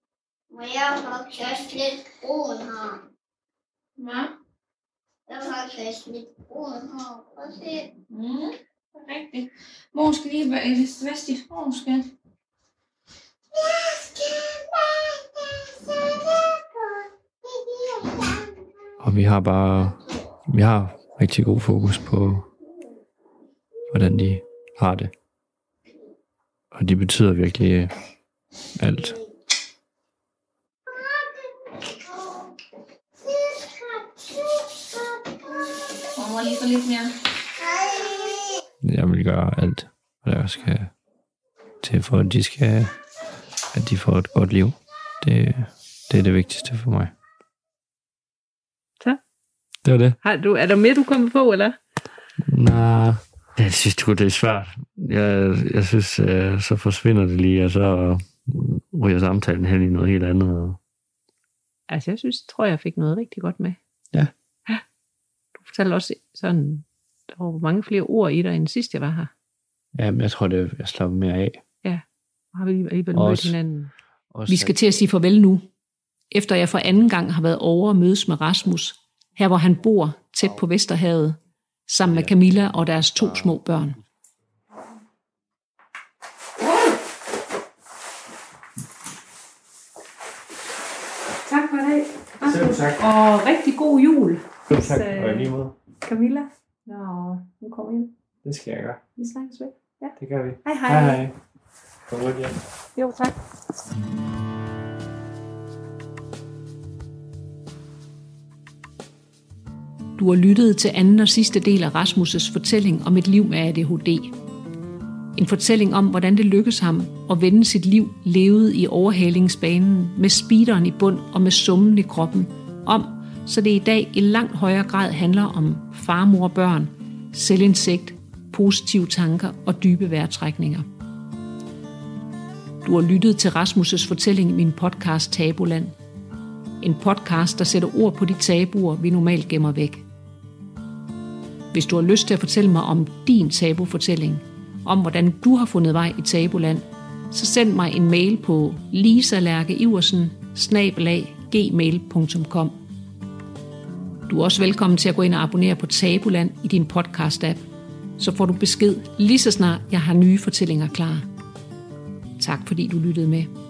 Speaker 8: Må jeg faktisk også lidt brun her?
Speaker 7: Hvad?
Speaker 8: Jeg har faktisk lidt brun her. Prøv at se.
Speaker 7: Mm. Rigtigt. Mor skal lige være vaske dit hår, skal.
Speaker 8: Jeg skal
Speaker 3: og vi har bare vi har rigtig god fokus på, hvordan de har det. Og de betyder virkelig alt.
Speaker 7: Mor lige få lidt mere.
Speaker 3: Jeg vil gøre alt, hvad der skal til for, at de skal, at de får et godt liv. Det, det er det vigtigste for mig. Det var det.
Speaker 6: Har du, er der mere, du kommer på, eller?
Speaker 3: Nej, jeg synes det er svært. Jeg, jeg synes, øh, så forsvinder det lige, og så, ryger samtalen hen i noget helt andet. og-
Speaker 6: Altså, jeg synes, tror, jeg fik noget rigtig godt med.
Speaker 3: Ja.
Speaker 6: Ja. Du fortalte også sådan, der var mange flere ord i dig, end sidst jeg var her.
Speaker 3: Ja, men jeg tror, det jeg slapper mere af.
Speaker 6: Og har vi alligevel mødt hinanden.
Speaker 3: Også
Speaker 6: Vi skal til at sige farvel nu. Efter jeg for anden gang har været over og mødes med Rasmus, her hvor han bor tæt på Vesterhavet, sammen med Camilla og deres to små børn. Tak for i dag.
Speaker 3: Tak.
Speaker 6: Og rigtig god jul.
Speaker 3: tak.
Speaker 6: øh,
Speaker 3: Og i lige måde.
Speaker 6: Camilla, når hun kommer ind.
Speaker 3: Det skal jeg gøre.
Speaker 6: Vi snakkes ved.
Speaker 3: Det gør vi.
Speaker 6: Hej hej.
Speaker 3: Kom godt hjem.
Speaker 6: Jo, tak. Du har lyttet til anden og sidste del af Rasmus' fortælling om et liv med ADHD. En fortælling om, hvordan det lykkedes ham at vende sit liv levet i overhalingsbanen med speederen i bund og med summen i kroppen, om, så det i dag i langt højere grad handler om far, mor og børn, selvindsigt, positive tanker og dybe vejrtrækninger. Du har lyttet til Rasmus' fortælling i min podcast Tabuland. En podcast, der sætter ord på de tabuer, vi normalt gemmer væk. Hvis du har lyst til at fortælle mig om din tabufortælling, om hvordan du har fundet vej i Tabuland, så send mig en mail på lisalærkeiversen gmail.com. Du er også velkommen til at gå ind og abonnere på Tabuland i din podcast-app, så får du besked lige så snart jeg har nye fortællinger klar. Tak fordi du lyttede med.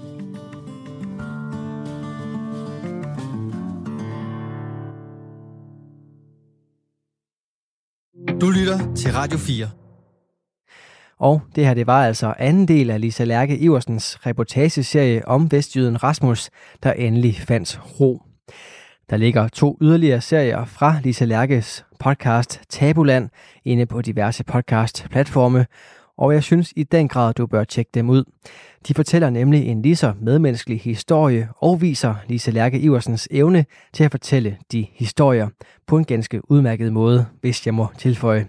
Speaker 1: Lytter til Radio 4.
Speaker 2: Og det her, det var altså anden del af Lisa Lærke Iversens reportageserie om Vestjyden Rasmus, der endelig fandt ro. Der ligger to yderligere serier fra Lisa Lærkes podcast Tabuland inde på diverse podcast-platforme, og jeg synes i den grad, du bør tjekke dem ud. De fortæller nemlig en lige så medmenneskelig historie og viser Lise Lærke Iversens evne til at fortælle de historier på en ganske udmærket måde, hvis jeg må tilføje.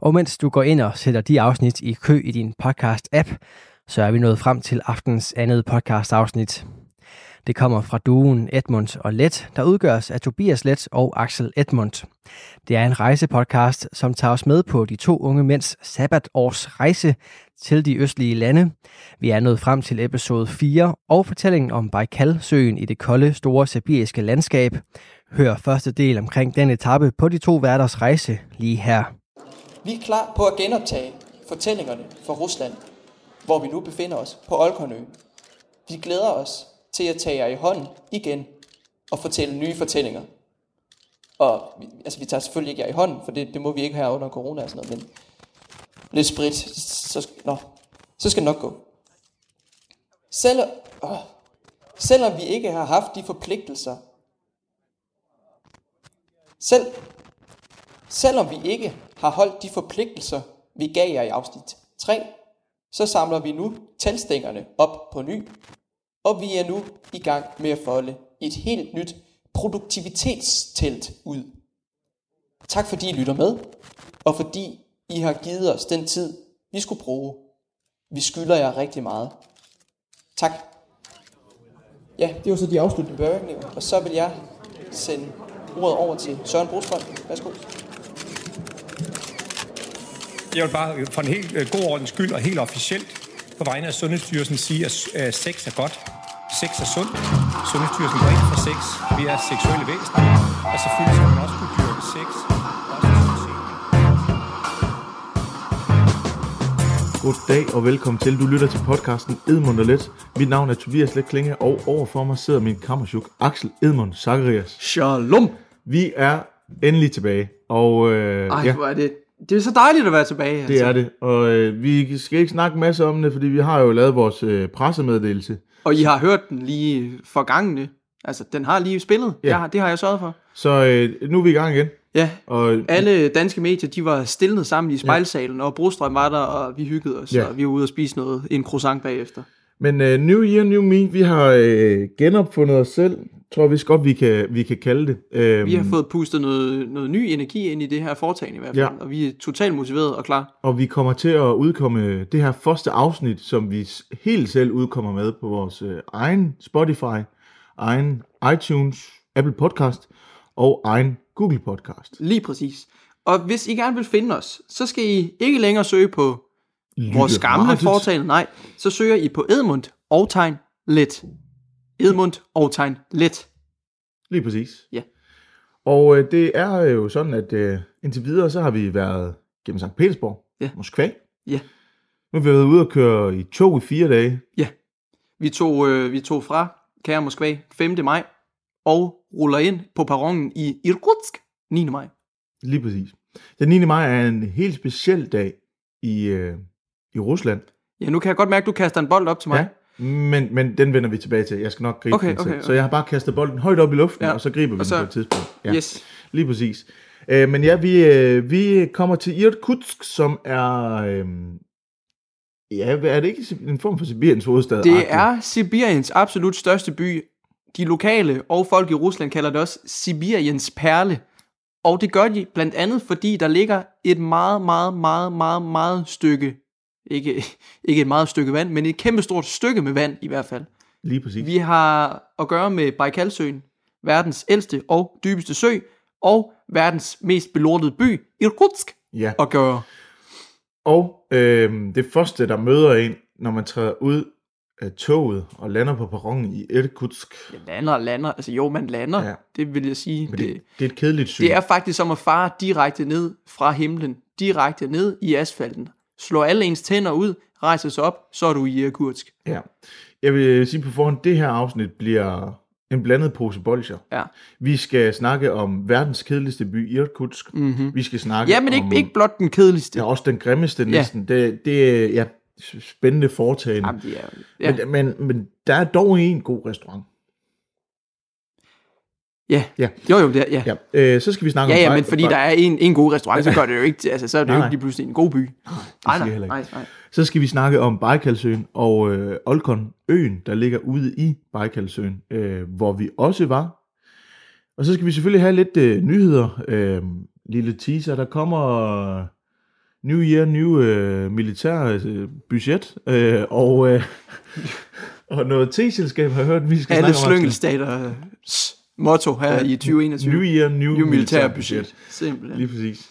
Speaker 2: Og mens du går ind og sætter de afsnit i kø i din podcast-app, så er vi nået frem til aftens andet podcast-afsnit. Det kommer fra duen Edmund og Let, der udgøres af Tobias Let og Axel Edmund. Det er en rejsepodcast, som tager os med på de to unge mænds sabbatårs rejse til de østlige lande. Vi er nået frem til episode 4 og fortællingen om Baikalsøen i det kolde, store sibiriske landskab. Hør første del omkring den etape på de to værters rejse lige her.
Speaker 4: Vi er klar på at genoptage fortællingerne fra Rusland, hvor vi nu befinder os på Olkonøen. Vi glæder os til at tage jer i hånden igen og fortælle nye fortællinger. Og altså, vi tager selvfølgelig ikke jer i hånden, for det, det må vi ikke have under corona og sådan noget, men lidt sprit, så, nå, så skal det nok gå. Selv, åh, selvom vi ikke har haft de forpligtelser, selv, Selvom vi ikke har holdt de forpligtelser, vi gav jer i afsnit 3, så samler vi nu talstængerne op på ny, og vi er nu i gang med at folde et helt nyt produktivitetstelt ud. Tak fordi I lytter med, og fordi I har givet os den tid, vi skulle bruge. Vi skylder jer rigtig meget. Tak. Ja, det var så de afsluttende bemærkninger, og så vil jeg sende ordet over til Søren Brostrøm. Værsgo.
Speaker 9: Jeg vil bare for en helt øh, god ordens skyld og helt officielt på vegne af Sundhedsstyrelsen sige, at sex er godt. Sex er sundt. Sundhedsstyrelsen går ind for sex. Vi er seksuelle væsener. Og selvfølgelig skal man også kunne dyrke sex. Scene.
Speaker 10: Goddag og velkommen til. Du lytter til podcasten Edmund og Let. Mit navn er Tobias Let Klinge, og overfor mig sidder min kammerchuk Axel Edmund Zacharias.
Speaker 4: Shalom!
Speaker 10: Vi er endelig tilbage, og øh,
Speaker 4: Ej,
Speaker 10: ja,
Speaker 4: hvor er det... Det er så dejligt at være tilbage. altså.
Speaker 10: det er det. Og øh, vi skal ikke snakke masse om det, fordi vi har jo lavet vores øh, pressemeddelelse.
Speaker 4: Og I har hørt den lige forgangene. Altså, den har lige spillet.
Speaker 10: Ja.
Speaker 4: Ja. har, det har jeg sørget for.
Speaker 10: Så øh, nu er vi i gang igen.
Speaker 4: Ja,
Speaker 10: Og
Speaker 4: alle danske medier, de var stillet sammen i spejlsalen, og Brostrøm var der, og vi hyggede os,
Speaker 10: Ja.
Speaker 4: ja. og vi var ude og spise noget, en croissant bagefter.
Speaker 10: Men uh, New Year, New Me, vi har uh, genopfundet os selv. Tror jeg vist godt, vi kan, vi kan kalde det. Øhm,
Speaker 4: Vi har fået pustet noget, noget ny energi ind i det her foretagende i hvert fald,
Speaker 10: Ja.
Speaker 4: og vi er totalt motiveret og klar.
Speaker 10: Og vi kommer til at udkomme det her første afsnit, som vi helt selv udkommer med på vores øh, egen Spotify, egen iTunes, Apple Podcast og egen Google Podcast.
Speaker 4: Lige præcis. Og hvis I gerne vil finde os, så skal I ikke længere søge på vores gamle foretagende, nej. Så søger I på Edmund og tegn let. Edmund og tegn let.
Speaker 10: Lige præcis.
Speaker 4: Ja.
Speaker 10: Og øh, det er jo sådan, at øh, indtil videre, så har vi været gennem St. Petersborg,
Speaker 4: Ja.
Speaker 10: Moskva.
Speaker 4: Ja.
Speaker 10: Nu har vi været ude og køre i tog i fire dage.
Speaker 4: Vi tog, øh, vi tog fra Kære Moskva 5. maj og ruller ind på perronen i Irkutsk 9. maj.
Speaker 10: Lige præcis. Den 9. maj er en helt speciel dag i, øh, i Rusland.
Speaker 4: Ja, nu kan jeg godt mærke, at du kaster en bold op til mig.
Speaker 10: Ja, men, men den vender vi tilbage til. Jeg skal nok gribe
Speaker 4: Okay,
Speaker 10: den til.
Speaker 4: okay,
Speaker 10: Så jeg har bare kastet bolden højt op i luften,
Speaker 4: Ja.
Speaker 10: og så griber vi
Speaker 4: Og så-
Speaker 10: den på et tidspunkt. Ja,
Speaker 4: Yes.
Speaker 10: lige præcis. Øh, men ja, vi, øh, vi kommer til Irkutsk, som er... Øh, ja, er det ikke en form for Sibiriens hovedstad?
Speaker 4: Det er Sibiriens absolut største by. De lokale og folk i Rusland kalder det også Sibiriens perle. Og det gør de blandt andet, fordi der ligger et meget, meget, meget, meget, meget stykke, ikke, ikke et meget stykke vand, men et kæmpe stort stykke med vand i hvert fald.
Speaker 10: Lige præcis.
Speaker 4: Vi har at gøre med Baikalsøen, verdens ældste og dybeste sø, og verdens mest belortede by, Irkutsk,
Speaker 10: Ja.
Speaker 4: at gøre.
Speaker 10: Og øh, det første, der møder en, når man træder ud af toget og lander på perronen i Irkutsk,
Speaker 4: Jeg lander og lander, altså jo, man lander,
Speaker 10: Ja.
Speaker 4: ja. det vil jeg sige.
Speaker 10: men det, det er et kedeligt syn.
Speaker 4: Det er faktisk som at fare direkte ned fra himlen, direkte ned i asfalten. Slå alle ens tænder ud, rejse sig op, så er du i Irkutsk.
Speaker 10: Ja. Jeg vil sige på forhånd, det her afsnit bliver en blandet pose bolcher.
Speaker 4: Ja.
Speaker 10: Vi skal snakke om verdens kedeligste by, Irkutsk.
Speaker 4: Mm-hmm.
Speaker 10: Vi skal snakke
Speaker 4: Ja, men ikke,
Speaker 10: om...
Speaker 4: ikke blot den kedeligste.
Speaker 10: Ja, også den grimmeste
Speaker 4: Ja.
Speaker 10: næsten. Det, det er ja, spændende foretagende.
Speaker 4: Jamen, det er, ja.
Speaker 10: Men, men, men der er dog en god restaurant.
Speaker 4: Ja.
Speaker 10: Ja.
Speaker 4: Jo, jo, det er, ja.
Speaker 10: Ja, øh, så skal vi snakke
Speaker 4: Ja,
Speaker 10: om...
Speaker 4: ja, men fordi der er en, en god restaurant, så gør det jo ikke, altså så er det
Speaker 10: Nej,
Speaker 4: jo ikke lige pludselig en god by. Nej, nej, nej, nej.
Speaker 10: Så skal vi snakke om Baikalsøen og øh, Olkon øen, der ligger ude i Baikalsøen, øh, hvor vi også var. Og så skal vi selvfølgelig have lidt øh, nyheder. Øh, lille teaser, der kommer New Year, New øh, militær øh, budget, øh, og, øh, og noget te-selskab har jeg hørt, vi skal
Speaker 4: Alle
Speaker 10: snakke om. Axel.
Speaker 4: slyngelstaters motto her i 2021.
Speaker 10: New Year, New,
Speaker 4: New militær budget. Simpelthen.
Speaker 10: Lige præcis.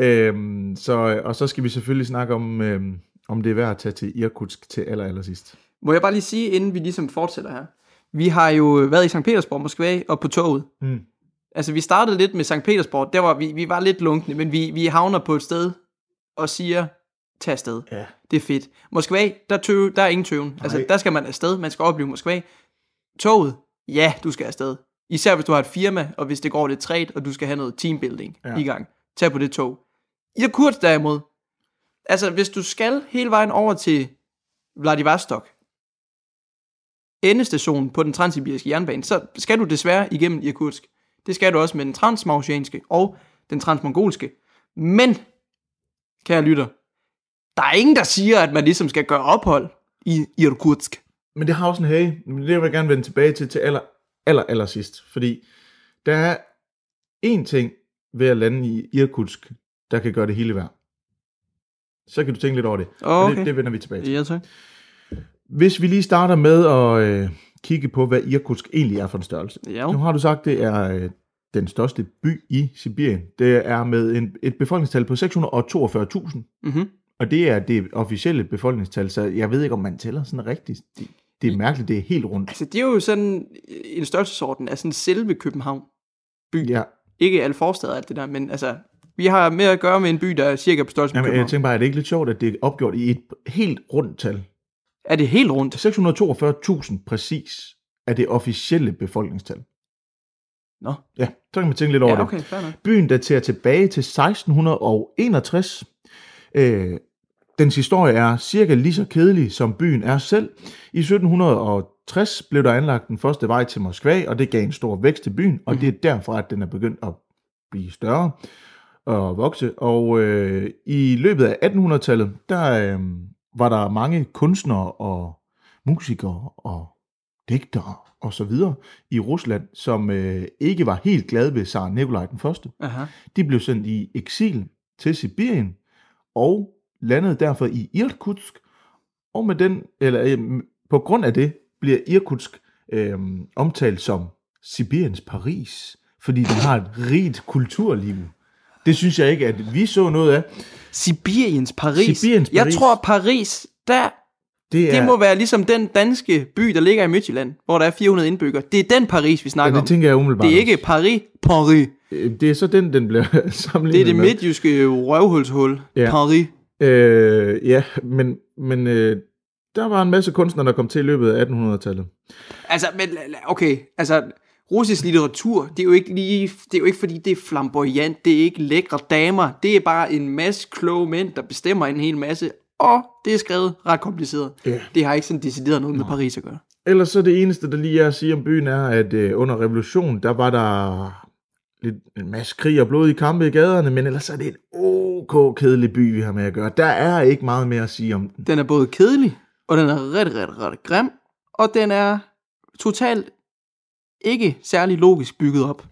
Speaker 10: Øhm, så, og så skal vi selvfølgelig snakke om, øhm, om det er værd at tage til Irkutsk til aller, aller sidst.
Speaker 4: Må jeg bare lige sige, inden vi ligesom fortsætter her. Vi har jo været i St. Petersborg, Moskva og på toget.
Speaker 10: Mm.
Speaker 4: Altså, vi startede lidt med St. Petersborg. Der var vi, vi var lidt lunkne, men vi, vi havner på et sted og siger, tag afsted.
Speaker 10: Ja.
Speaker 4: Det er fedt. Moskva, der, tøve, der er ingen tøven. Altså, der skal man afsted. Man skal opleve Moskva. Toget, ja, du skal afsted. Især hvis du har et firma, og hvis det går lidt træt, og du skal have noget teambuilding
Speaker 10: Ja.
Speaker 4: i gang. Tag på det tog. Irkutsk derimod. Altså, hvis du skal hele vejen over til Vladivostok, endestationen på den transsibiriske jernbane, så skal du desværre igennem Irkutsk. Det skal du også med den transmaoceanske og den transmongolske. Men, kære lytter, der er ingen, der siger, at man ligesom skal gøre ophold i Irkutsk.
Speaker 10: Men det har også en hage. Men Det vil jeg gerne vende tilbage til til aller, aller, aller sidst. Fordi der er én ting ved at lande i Irkutsk, der kan gøre det hele værd. Så kan du tænke lidt over det. Men
Speaker 4: Okay.
Speaker 10: Det, det vender vi tilbage til.
Speaker 4: Ja, tak.
Speaker 10: Hvis vi lige starter med at øh, kigge på, hvad Irkutsk egentlig er for en størrelse.
Speaker 4: Ja.
Speaker 10: Nu har du sagt, det er øh, den største by i Sibirien. Det er med en, et befolkningstal på 642.000.
Speaker 4: Mm-hmm.
Speaker 10: Og det er det officielle befolkningstal, så jeg ved ikke, om man tæller sådan rigtigt. Det, det er mærkeligt, det er helt rundt.
Speaker 4: Altså, det er jo sådan en størrelsesorden af sådan selve København. By.
Speaker 10: Ja,
Speaker 4: Ikke alle forsteder og alt det der, men altså, vi har med at gøre med en by, der er cirka på størrelse med
Speaker 10: Jamen, jeg
Speaker 4: København.
Speaker 10: tænker bare, er det ikke lidt sjovt, at det er opgjort i et helt rundt tal?
Speaker 4: Er det helt rundt?
Speaker 10: 642.000 præcis er det officielle befolkningstal.
Speaker 4: Nå.
Speaker 10: Ja, så kan man tænke lidt over
Speaker 4: Ja,
Speaker 10: det.
Speaker 4: okay, nok.
Speaker 10: Byen daterer tilbage til 1661. Øh, dens historie er cirka lige så kedelig, som byen er selv. I 1760 blev der anlagt den første vej til Moskva, og det gav en stor vækst til byen, og det er derfra, at den er begyndt at blive større og vokse. Og øh, i løbet af 1800-tallet, der øh, var der mange kunstnere og musikere og digtere og så videre i Rusland, som øh, ikke var helt glade ved Tsar Nikolaj den første.
Speaker 2: Aha.
Speaker 10: De blev sendt i eksil til Sibirien og landede derfor i Irkutsk. Og med den, eller, øh, på grund af det bliver Irkutsk øh, omtalt som Sibiriens Paris, fordi den har et rigt kulturliv. Det synes jeg ikke, at vi så noget af.
Speaker 4: Sibiriens Paris.
Speaker 10: Sibiriens
Speaker 4: Jeg
Speaker 10: Paris.
Speaker 4: tror, Paris, der,
Speaker 10: Det,
Speaker 4: det må være ligesom den danske by, der ligger i Midtjylland, hvor der er 400 indbyggere. Det er den Paris, vi
Speaker 10: ja,
Speaker 4: snakker
Speaker 10: det
Speaker 4: om.
Speaker 10: tænker jeg umiddelbart.
Speaker 4: Det er ikke Paris, Paris.
Speaker 10: Øh, Det er så den, den bliver sammenlignet
Speaker 4: Det er det midtjyske røvhulshul.
Speaker 10: Ja.
Speaker 4: Paris.
Speaker 10: Øh, ja, men, men øh, der var en masse kunstnere, der kom til i løbet af 1800-tallet.
Speaker 4: Altså, men, okay, altså, russisk litteratur, det er jo ikke lige, det er jo ikke fordi, det er flamboyant, det er ikke lækre damer, det er bare en masse kloge mænd, der bestemmer en hel masse, og det er skrevet ret kompliceret.
Speaker 10: Ja.
Speaker 4: Det har ikke sådan decideret noget med Paris at gøre.
Speaker 10: Ellers så det eneste, der lige er at sige om byen, er, at øh, under revolutionen, der var der lidt, en masse krig og blod i kampe i gaderne, men ellers er det en ok kedelig by, vi har med at gøre. Der er ikke meget mere at sige om den.
Speaker 4: Den er både kedelig, og den er ret, ret, ret grim, og den er totalt ikke særlig logisk bygget op.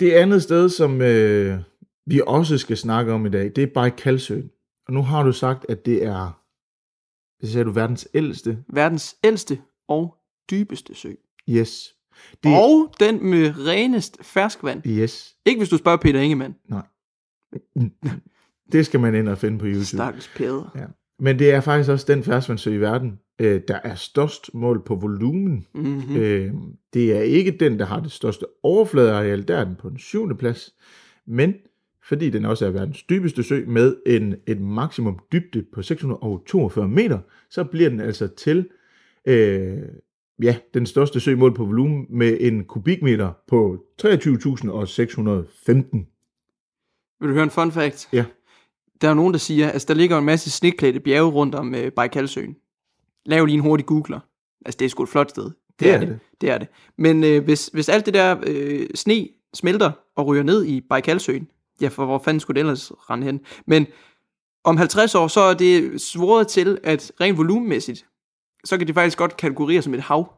Speaker 10: Det andet sted, som øh, vi også skal snakke om i dag, det er Baikalsøen. Og nu har du sagt, at det er, det sagde du, verdens ældste.
Speaker 4: Verdens ældste og dybeste sø.
Speaker 10: Yes.
Speaker 4: Det... Og den med renest ferskvand.
Speaker 10: Yes.
Speaker 4: Ikke hvis du spørger Peter Ingemann.
Speaker 10: Nej. Det skal man ind og finde på YouTube.
Speaker 4: Stakkels Peder.
Speaker 10: Ja. Men det er faktisk også den ferskvandssø i verden, øh, der er størst mål på volumen.
Speaker 4: Mhm.
Speaker 10: Øh, det er ikke den, der har det største overfladeareal, der er den på den syvende plads. Men fordi den også er verdens dybeste sø med en, et maksimum dybde på 642 meter, så bliver den altså til øh, ja, den største sø på volumen med en kubikmeter på 23.615.
Speaker 4: Vil du høre en fun fact?
Speaker 10: Ja.
Speaker 4: Der er nogen, der siger, at altså, der ligger en masse sneklædte bjerge rundt om øh, Baikalsøen. Lav lige en hurtig googler. Altså, det er sgu et flot sted.
Speaker 10: Det er det.
Speaker 4: Det er det. Men øh, hvis, hvis alt det der øh, sne smelter og ryger ned i Baikalsøen, ja, for hvor fanden skulle det ellers rende hen? Men om 50 år, så er det svoret til, at rent volumenmæssigt, så kan det faktisk godt kategoriseres som et hav.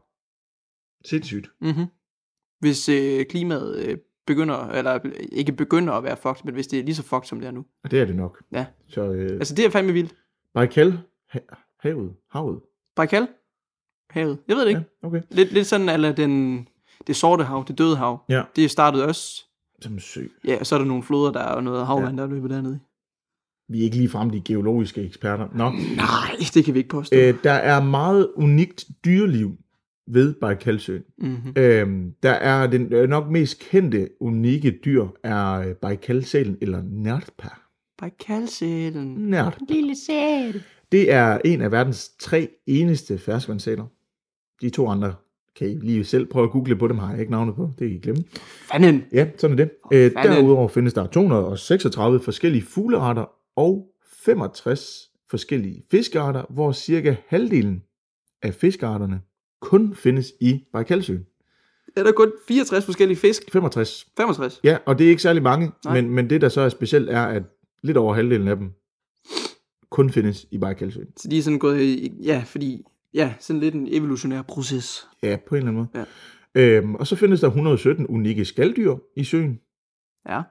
Speaker 10: Sindssygt.
Speaker 4: Mm-hmm. Hvis øh, klimaet øh, begynder, eller ikke begynder at være fucked, men hvis det er lige så fucked, som det er nu.
Speaker 10: Og det er det nok.
Speaker 4: Ja.
Speaker 10: Så, øh,
Speaker 4: Altså, det er fandme vildt.
Speaker 10: Baikal, ha- havet, havet.
Speaker 4: Baikal? Havet? Jeg ved det ikke.
Speaker 10: Ja, okay.
Speaker 4: Lidt, lidt sådan, eller den, det sorte hav, det døde hav.
Speaker 10: Ja.
Speaker 4: Det startede også.
Speaker 10: Som sø.
Speaker 4: Ja, og så er der nogle floder, der er og noget havvand, ja. der løber dernede.
Speaker 10: Vi er ikke lige frem de geologiske eksperter. Nå.
Speaker 4: Nej, det kan vi ikke påstå.
Speaker 10: Øh, der er meget unikt dyreliv ved Baikalsøen.
Speaker 4: Mhm.
Speaker 10: Øhm, der er den øh, nok mest kendte unikke dyr er øh, Baikalsælen eller nærtpa.
Speaker 4: Baikalsælen.
Speaker 10: Nært.
Speaker 4: Lille sæl.
Speaker 10: Det er en af verdens tre eneste ferskvandssæler. De to andre kan I lige selv prøve at google på dem, har jeg ikke navnet på. Det kan I glemme.
Speaker 4: Fanden.
Speaker 10: Ja, sådan er det. Øh,
Speaker 4: fanden.
Speaker 10: derudover findes der 236 forskellige fuglearter og 65 forskellige fiskearter, hvor cirka halvdelen af fiskearterne kun findes i Baikalsøen.
Speaker 4: Er der kun 64 forskellige fisk?
Speaker 10: 65.
Speaker 4: 65.
Speaker 10: Ja, og det er ikke særlig mange,
Speaker 4: Nej.
Speaker 10: men, men det der så er specielt er, at lidt over halvdelen af dem kun findes i Baikalsøen.
Speaker 4: Så de er sådan gået i, ja, fordi, ja, sådan lidt en evolutionær proces.
Speaker 10: Ja, på en eller anden måde.
Speaker 4: Ja.
Speaker 10: Øhm, og så findes der 117 unikke skalddyr i søen.
Speaker 4: Ja.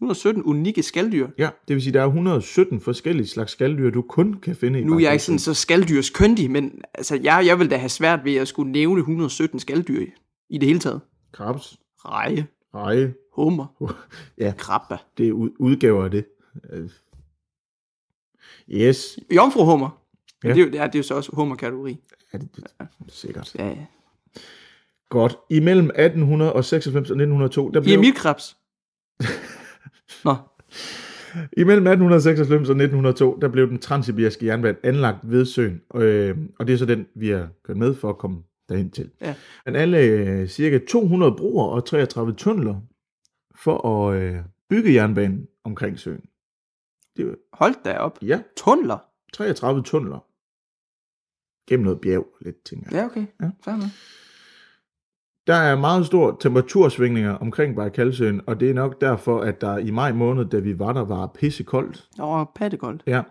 Speaker 4: 117 unikke skalddyr.
Speaker 10: Ja, det vil sige, der er 117 forskellige slags skalddyr, du kun kan finde i
Speaker 4: Nu er jeg ikke sådan så skaldyrskyndig, men altså, jeg, jeg vil da have svært ved at skulle nævne 117 skalddyr i, i det hele taget.
Speaker 10: Krabs,
Speaker 4: Reje,
Speaker 10: reje,
Speaker 4: hummer,
Speaker 10: ja,
Speaker 4: krabbe.
Speaker 10: det er ud- udgaver af det. Øh, Yes,
Speaker 4: Jomfruhummer. Ja. Det, er jo, det, er, det er jo så også hummerkategori.
Speaker 10: ja, det, det, sikkert.
Speaker 4: Ja, ja.
Speaker 10: Godt. Imellem 1896 og 1902, der blev...
Speaker 4: Hiamilkrebs. Nå,
Speaker 10: Imellem 1896 og 1902, der blev den transsibiriske jernbane anlagt ved søen, øh, og det er så den, vi har kørt med for at komme derhen til.
Speaker 4: Ja.
Speaker 10: Man anlagde øh, cirka 200 broer og 33 tunneler for at øh, bygge jernbanen omkring søen. Det var,
Speaker 4: hold da op.
Speaker 10: ja,
Speaker 4: Tunneler.
Speaker 10: 33 tunneler. Gennem noget bjerg, lidt tænker jeg.
Speaker 4: Ja, okay.
Speaker 10: Ja.
Speaker 4: Fair.
Speaker 10: Der er meget store temperatursvingninger omkring Baikalsøen, og det er nok derfor, at der i maj måned, da vi var der, var pissekoldt.
Speaker 4: Åh, pattekoldt.
Speaker 10: Ja.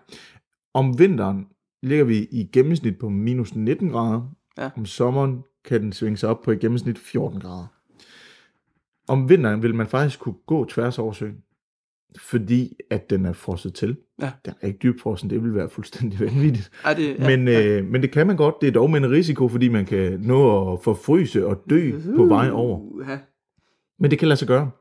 Speaker 10: Om vinteren ligger vi i gennemsnit på minus 19 grader,
Speaker 4: Ja.
Speaker 10: Om sommeren kan den svinge sig op på i gennemsnit 14 grader. Om vinteren vil man faktisk kunne gå tværs over søen, fordi at den er frosset til.
Speaker 4: Ja.
Speaker 10: Den er ikke dybfrossen, det vil være fuldstændig vanvittigt.
Speaker 4: Ej, det, ja,
Speaker 10: Men, øh, men det kan man godt. Det er dog med en risiko, fordi man kan nå at forfryse og dø på vej over.
Speaker 4: Uh,
Speaker 10: Men det kan lade sig gøre.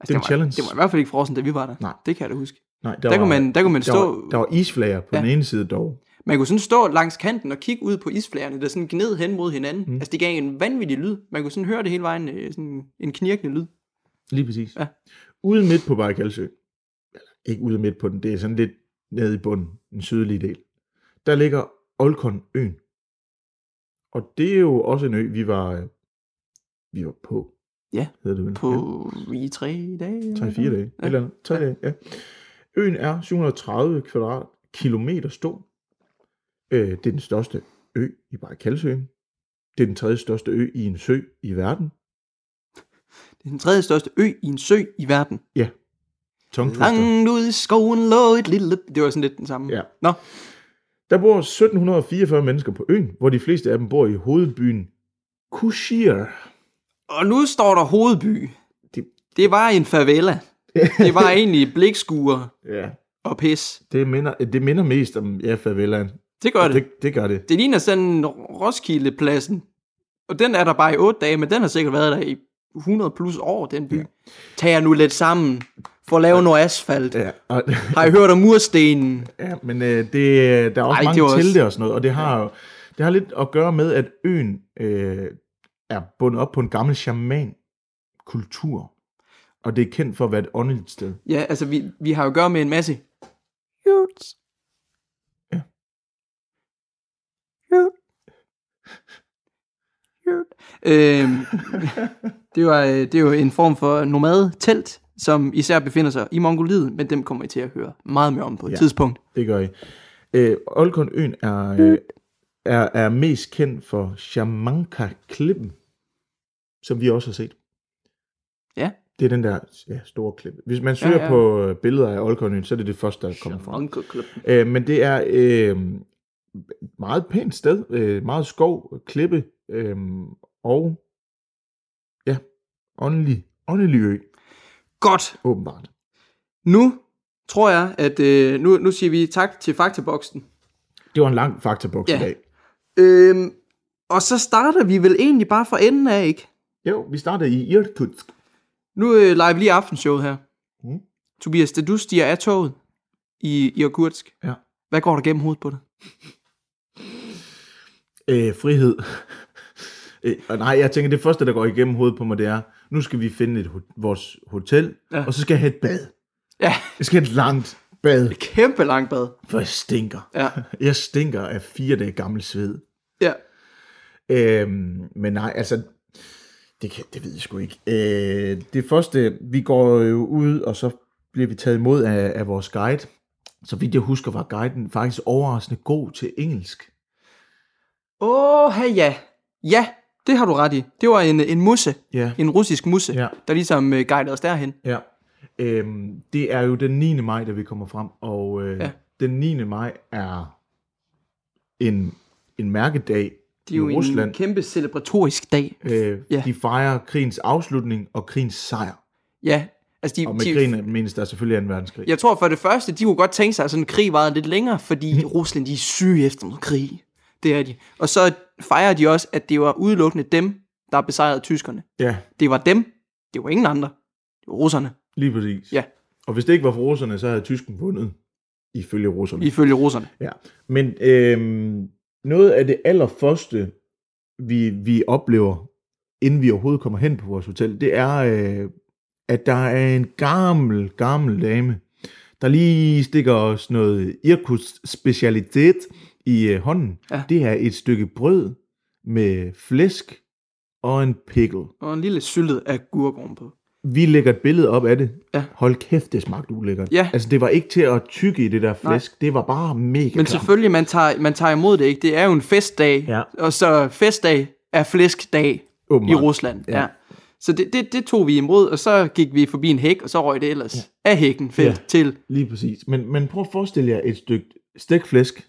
Speaker 4: altså,
Speaker 10: det er en
Speaker 4: var,
Speaker 10: challenge.
Speaker 4: Det var i hvert fald ikke frossen, da vi var der.
Speaker 10: Nej.
Speaker 4: Det kan jeg da huske.
Speaker 10: Nej,
Speaker 4: Der kunne man- der kunne man
Speaker 10: der
Speaker 4: stå-
Speaker 10: Var, der var isflager på
Speaker 4: Ja.
Speaker 10: ja. den ene side dog.
Speaker 4: Man kunne sådan stå langs kanten og kigge ud på isflagerne, der sådan gned hen mod hinanden. Mm. Altså, det gav en vanvittig lyd. Man kunne sådan høre det hele vejen, øh, sådan en knirkende lyd.
Speaker 10: Lige præcis.
Speaker 4: Ja.
Speaker 10: Ude midt på Bajkalsø, eller ikke ude midt på den, det er sådan lidt nede i bunden, den sydlige del, der ligger Olkon øen. Og det er jo også en ø, vi var, øh, vi var på.
Speaker 4: Ja,
Speaker 10: hedder det vel.
Speaker 4: På i tre dage.
Speaker 10: Ja, 3-4 dage. Ja. Eller andet. 3 dage, ja. Øen er 730 kvadratkilometer stor. Øh, det er den største ø i Bajkalsøen. Det er den tredje største ø i en sø i verden.
Speaker 4: Det er den tredje største ø i en sø i verden.
Speaker 10: Ja. Tongue
Speaker 4: Langt ude i skoven lå et lille... Det var sådan lidt den samme.
Speaker 10: Ja.
Speaker 4: Nå,
Speaker 10: Der bor 1744 mennesker på øen, hvor de fleste af dem bor i hovedbyen Kushir.
Speaker 4: og nu står der hovedby.
Speaker 10: Det-
Speaker 4: Det var en favela. Det var egentlig blikskuer
Speaker 10: Ja.
Speaker 4: og pis.
Speaker 10: Det minder, det minder mest om ja, favelaen.
Speaker 4: Det gør det.
Speaker 10: Det, det gør det.
Speaker 4: Det ligner sådan Roskildepladsen. Og den er der bare i 8 dage, men den har sikkert været der i 100 plus år, den by. Ja. Tag jer nu lidt sammen for at lave noget asfalt.
Speaker 10: Ja, og,
Speaker 4: Har I hørt om murstenen?
Speaker 10: ja men øh, det, der er også
Speaker 4: Ej, det
Speaker 10: mange til
Speaker 4: også-
Speaker 10: det og sådan noget, og det har jo det har lidt at gøre med, at øen øh, er bundet op på en gammel shaman-kultur. Og det er kendt for at være et åndeligt sted.
Speaker 4: Ja, altså vi, vi har jo at gøre med en masse Yurts.
Speaker 10: Ja.
Speaker 4: Yurt. Yurt. Øhm, det, var, øh, det er jo en form for nomad-telt, som især befinder sig i Mongoliet, men dem kommer I til at høre meget mere om på et ja. Tidspunkt.
Speaker 10: Det gør I. Øh, Olkonøen er, øh, er, er mest kendt for Shamanka-klippen, som vi også har set.
Speaker 4: Ja.
Speaker 10: Det er den der ja, store klippe. Hvis man søger
Speaker 4: Ja,
Speaker 10: ja, på øh, billeder af Olkonøen, så er det det første, der kommer frem. Øh, men det er øh, et meget pænt sted. Øh, meget skov, klippe øh, og åndelig, åndelig ø,
Speaker 4: Godt.
Speaker 10: åbenbart.
Speaker 4: Nu tror jeg, at øh, nu, nu siger vi tak til Faktaboksen.
Speaker 10: Det var en lang faktaboks
Speaker 4: Ja.
Speaker 10: i dag.
Speaker 4: Øhm, og så starter vi vel egentlig bare fra enden af, ikke?
Speaker 10: Jo, vi starter i Irkutsk.
Speaker 4: Nu øh, leger vi lige aftenshowet her.
Speaker 10: Mm.
Speaker 4: Tobias, da du stiger af toget i Irkutsk,
Speaker 10: Ja.
Speaker 4: hvad går der gennem hovedet på dig?
Speaker 10: Øh, frihed. Øh, nej, jeg tænker, det første, der går igennem hovedet på mig, det er, nu skal vi finde et, vores hotel,
Speaker 4: ja.
Speaker 10: og så skal jeg have et bad.
Speaker 4: Ja,
Speaker 10: Jeg skal have et langt bad,
Speaker 4: et kæmpe langt bad.
Speaker 10: for jeg stinker.
Speaker 4: Ja,
Speaker 10: Jeg stinker af fire dage gammel sved.
Speaker 4: ja.
Speaker 10: Øhm, men nej, altså, det, kan, det ved jeg sgu ikke. Øh, det første, vi går jo ud, og så bliver vi taget imod af, af vores guide. Så vidt jeg husker, var guiden faktisk overraskende god til engelsk.
Speaker 4: Åh, oh, ja. Ja, det har du ret i. Det var en, en musse,
Speaker 10: Ja,
Speaker 4: en russisk musse,
Speaker 10: Ja.
Speaker 4: der ligesom øh, guidede os derhen.
Speaker 10: ja. Øhm, det er jo den 9. maj, da vi kommer frem, og øh,
Speaker 4: Ja.
Speaker 10: den 9. maj er en, en mærkedag
Speaker 4: Det er jo
Speaker 10: i
Speaker 4: en
Speaker 10: Rusland.
Speaker 4: kæmpe celebratorisk dag.
Speaker 10: Øh,
Speaker 4: Ja.
Speaker 10: De fejrer krigens afslutning og krigens sejr.
Speaker 4: Ja, altså de,
Speaker 10: Og med
Speaker 4: de,
Speaker 10: krigen menes der selvfølgelig 2. verdenskrig.
Speaker 4: Jeg tror for det første, de kunne godt tænke sig, at sådan en krig varede lidt længere, fordi Rusland de er syge efter noget krig. Det er de. Og så fejrer de også, at det var udelukkende dem, der besejrede tyskerne.
Speaker 10: Ja,
Speaker 4: Det var dem. Det var ingen andre. Det var russerne,
Speaker 10: lige præcis.
Speaker 4: Ja.
Speaker 10: Og hvis det ikke var for russerne, så havde tysken vundet, ifølge russerne.
Speaker 4: ifølge russerne.
Speaker 10: Ja. Men øhm, noget af det allerførste, vi, vi oplever, inden vi overhovedet kommer hen på vores hotel, det er, øh, at der er en gammel, gammel dame, der lige stikker os noget Irkuts specialitet i øh, hånden.
Speaker 4: Ja.
Speaker 10: Det er et stykke brød med flæsk og en pickle.
Speaker 4: Og en lille syltet af gurkorn på.
Speaker 10: Vi lægger et billede op af det.
Speaker 4: Ja.
Speaker 10: Hold kæft, det smagte ulækkert.
Speaker 4: Ja.
Speaker 10: Altså, det var ikke til at tykke i det der flæsk. Det var bare mega
Speaker 4: Men
Speaker 10: klamt.
Speaker 4: selvfølgelig, man tager, man tager imod det, ikke? Det er jo en festdag.
Speaker 10: Ja.
Speaker 4: Og så festdag er flæskdag i
Speaker 10: Åbenbart.
Speaker 4: Rusland. Ja.
Speaker 10: Ja.
Speaker 4: Så det, det, det tog vi imod, og så gik vi forbi en hæk, og så røg det ellers ja. af hækken fedt
Speaker 10: Ja.
Speaker 4: ja. til.
Speaker 10: Lige præcis. Men, men prøv at forestille jer et stykke stegt flæsk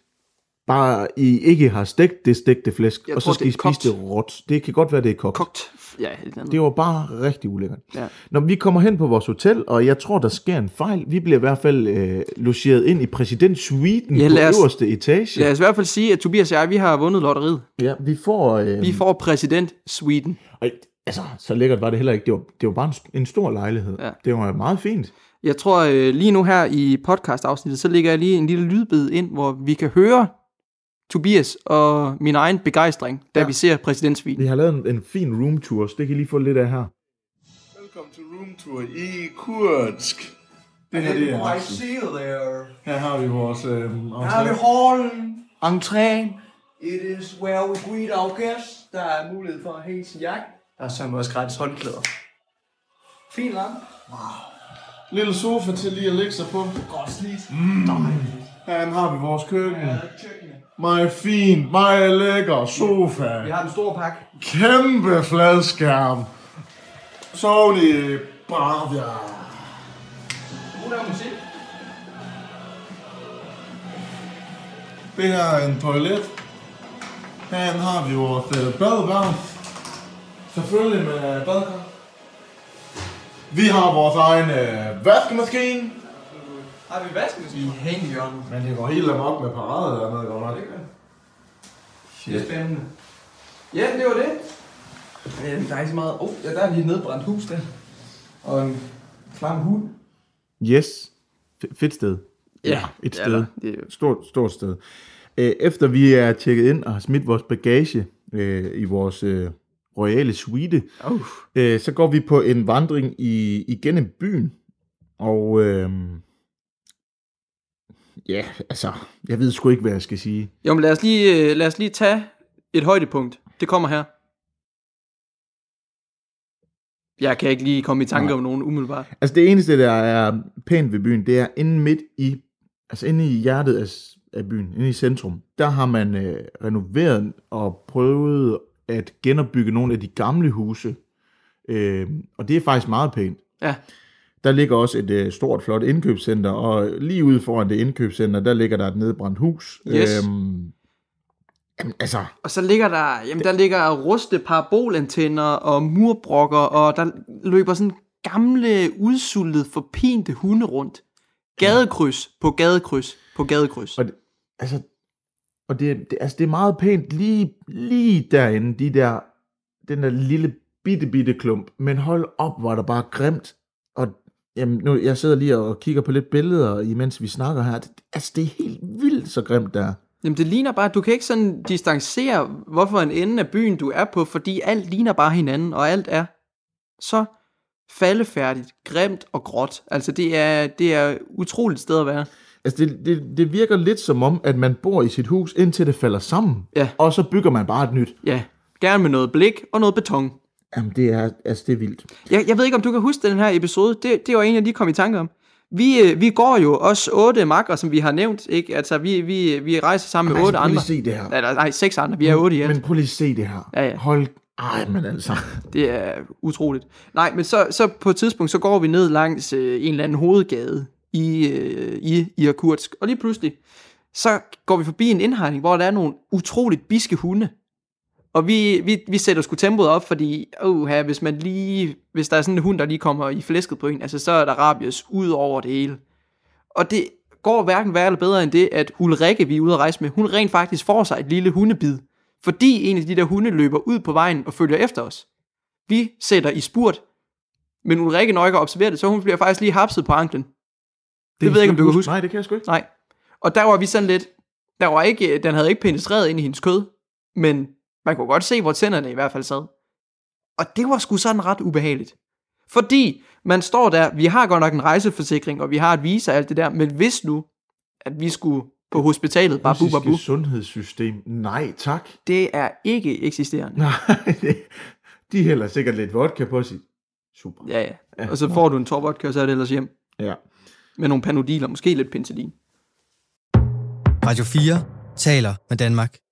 Speaker 10: bare I ikke har stegt det stegte flæsk,
Speaker 4: Jeg
Speaker 10: og så
Speaker 4: tror,
Speaker 10: skal
Speaker 4: det
Speaker 10: I
Speaker 4: er kogt.
Speaker 10: spise det råt. Det kan godt være, det er kogt.
Speaker 4: Kogt. Ja.
Speaker 10: Det var bare rigtig ulækkert.
Speaker 4: Ja.
Speaker 10: Når vi kommer hen på vores hotel, og jeg tror, der sker en fejl. Vi bliver i hvert fald øh, logeret ind i præsidentsuiten
Speaker 4: Ja,
Speaker 10: på
Speaker 4: lad os-
Speaker 10: øverste etage.
Speaker 4: Lad os i hvert fald sige, at Tobias og jeg, vi har vundet lotteriet.
Speaker 10: Ja, vi får... Øh,
Speaker 4: Vi får præsident Sweden.
Speaker 10: Og, altså, så lækkert var det heller ikke. Det var, det var bare en, en stor lejlighed.
Speaker 4: Ja.
Speaker 10: Det var meget fint.
Speaker 4: Jeg tror øh, lige nu her i podcast-afsnittet, så lægger jeg lige en lille lydbid ind, hvor vi kan høre Tobias og min egen begejstring, da
Speaker 10: Ja.
Speaker 4: ja. vi ser præsident Sweden.
Speaker 10: Vi har lavet en, en fin roomtour, så det kan I lige få lidt af her.
Speaker 11: Velkommen til roomtour i Kursk. Det her det er Axel.
Speaker 4: see you there.
Speaker 11: Her har vi vores øh,
Speaker 4: Her har vi hallen, entréen. It is where we greet our guests. Der er mulighed for at hænge sin jakke. Der er så også gratis håndklæder. Fin lampe.
Speaker 11: lille sofa til lige at lægge sig på.
Speaker 4: Godt slidt.
Speaker 11: Her har vi vores køkken. Meget fint, meget lækker sofa.
Speaker 4: Vi har en stor pakke.
Speaker 11: Kæmpe fladskærm. Sony Bravia.
Speaker 4: Nu der musik.
Speaker 11: Det her er en toilet. Her har vi vores øh, badeværelse. Selvfølgelig med badekar. Vi har vores egen øh, vaskemaskine.
Speaker 4: Har vi vaskemaskine? I hænghjørnet.
Speaker 11: Men det går helt amok med parade dernede, godt nok.
Speaker 4: Det er spændende. Ja, det var det. Øh, Der er ikke så meget... Oh, ja, der er lige et nedbrændt hus der. Og en klam hund.
Speaker 10: Yes. F- fedt sted.
Speaker 4: Ja,
Speaker 10: et
Speaker 4: det er
Speaker 10: sted.
Speaker 4: der. Det er jo-
Speaker 10: Stort, stort sted. Efter vi er tjekket ind og har smidt vores bagage øh, i vores øh, royale suite,
Speaker 4: Uh.
Speaker 10: øh, så går vi på en vandring i, igennem byen. Og øh, ja, altså, jeg ved sgu ikke, hvad jeg skal sige.
Speaker 4: Jo, men lad os, lige, øh, lad os lige tage et højdepunkt. Det kommer her. Jeg kan ikke lige komme i tanke
Speaker 10: Nej.
Speaker 4: om nogen umiddelbart.
Speaker 10: Altså det eneste, der er pænt ved byen, det er inde midt i, altså inde i hjertet af, af byen, inde i centrum, der har man øh, renoveret og prøvet at genopbygge nogle af de gamle huse. Øh, og det er faktisk meget pænt.
Speaker 4: Ja.
Speaker 10: Der ligger også et øh, stort, flot indkøbscenter, og lige ude foran det indkøbscenter, der ligger der et nedbrændt hus.
Speaker 4: Yes.
Speaker 10: Øhm, jamen, altså,
Speaker 4: Og så ligger der, jamen der ligger ruste parabolantenner og murbrokker, og der løber sådan gamle, udsultede, forpinte hunde rundt. Gadekryds på gadekryds på gadekryds.
Speaker 10: Og det, altså, og det, det, altså, det er meget pænt lige, lige derinde, de der, den der lille bitte, bitte klump. Men hold op, hvor er der bare grimt. Jamen, nu, jeg sidder lige og kigger på lidt billeder, imens vi snakker her. Det, altså, det er helt vildt så grimt der.
Speaker 4: Jamen det ligner bare, du kan ikke sådan distancere, hvorfor en ende af byen du er på, fordi alt ligner bare hinanden, og alt er så faldefærdigt, grimt og gråt. Altså det er, det er utroligt sted at være.
Speaker 10: Altså, det, det, det virker lidt som om, at man bor i sit hus, indtil det falder sammen.
Speaker 4: Ja.
Speaker 10: Og så bygger man bare et nyt.
Speaker 4: Ja, gerne med noget blik og noget beton.
Speaker 10: Jamen, det er, altså, det er vildt.
Speaker 4: Jeg, jeg ved ikke, om du kan huske den her episode. Det, det var en, jeg lige kom i tanke om. Vi, øh, vi går jo også otte makker, som vi har nævnt. Ikke? Altså, vi, vi, vi rejser sammen med
Speaker 10: Altså,
Speaker 4: otte
Speaker 10: prøv lige
Speaker 4: andre.
Speaker 10: se det her.
Speaker 4: Eller, nej, seks andre. Vi er otte i alt.
Speaker 10: Men prøv lige se det her.
Speaker 4: Ja, ja.
Speaker 10: Hold... Ej, men altså...
Speaker 4: Det er utroligt. Nej, men så, så på et tidspunkt, så går vi ned langs øh, en eller anden hovedgade i, øh, i Irkutsk. Og lige pludselig, så går vi forbi en indhegning, hvor der er nogle utroligt biske hunde. Og vi, vi, vi sætter sgu tempoet op, fordi uh, hvis, man lige, hvis der er sådan en hund, der lige kommer i flæsket på en, altså, så er der rabies ud over det hele. Og det går hverken værre eller bedre end det, at Ulrikke, vi er ude at rejse med, hun rent faktisk får sig et lille hundebid. Fordi en af de der hunde løber ud på vejen og følger efter os. Vi sætter i spurt, men Ulrikke når ikke at observere det, så hun bliver faktisk lige hapset på anklen. Det, ved jeg ikke, om du kan huske.
Speaker 10: Nej, det kan jeg sgu ikke.
Speaker 4: Nej. Og der var vi sådan lidt, der var ikke, den havde ikke penetreret ind i hendes kød, men man kunne godt se, hvor tænderne i hvert fald sad. Og det var sgu sådan ret ubehageligt. Fordi man står der, vi har godt nok en rejseforsikring, og vi har et visa og alt det der, men hvis nu, at vi skulle på hospitalet, bare bu, babu,
Speaker 10: sundhedssystem. Nej, tak.
Speaker 4: det er ikke eksisterende.
Speaker 10: Nej, det, de hælder sikkert lidt vodka på sig. Super.
Speaker 4: Ja, ja. Og så får du en torvodka, og så er det ellers hjem.
Speaker 10: Ja.
Speaker 4: Med nogle panodiler, måske lidt penicillin.
Speaker 1: Radio 4 taler med Danmark.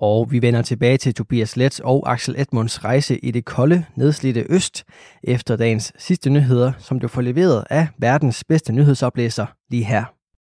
Speaker 4: Og vi vender tilbage til Tobias Let og Axel Edmunds rejse i det kolde, nedslidte øst, efter dagens sidste nyheder, som du får leveret af verdens bedste nyhedsoplæser lige her.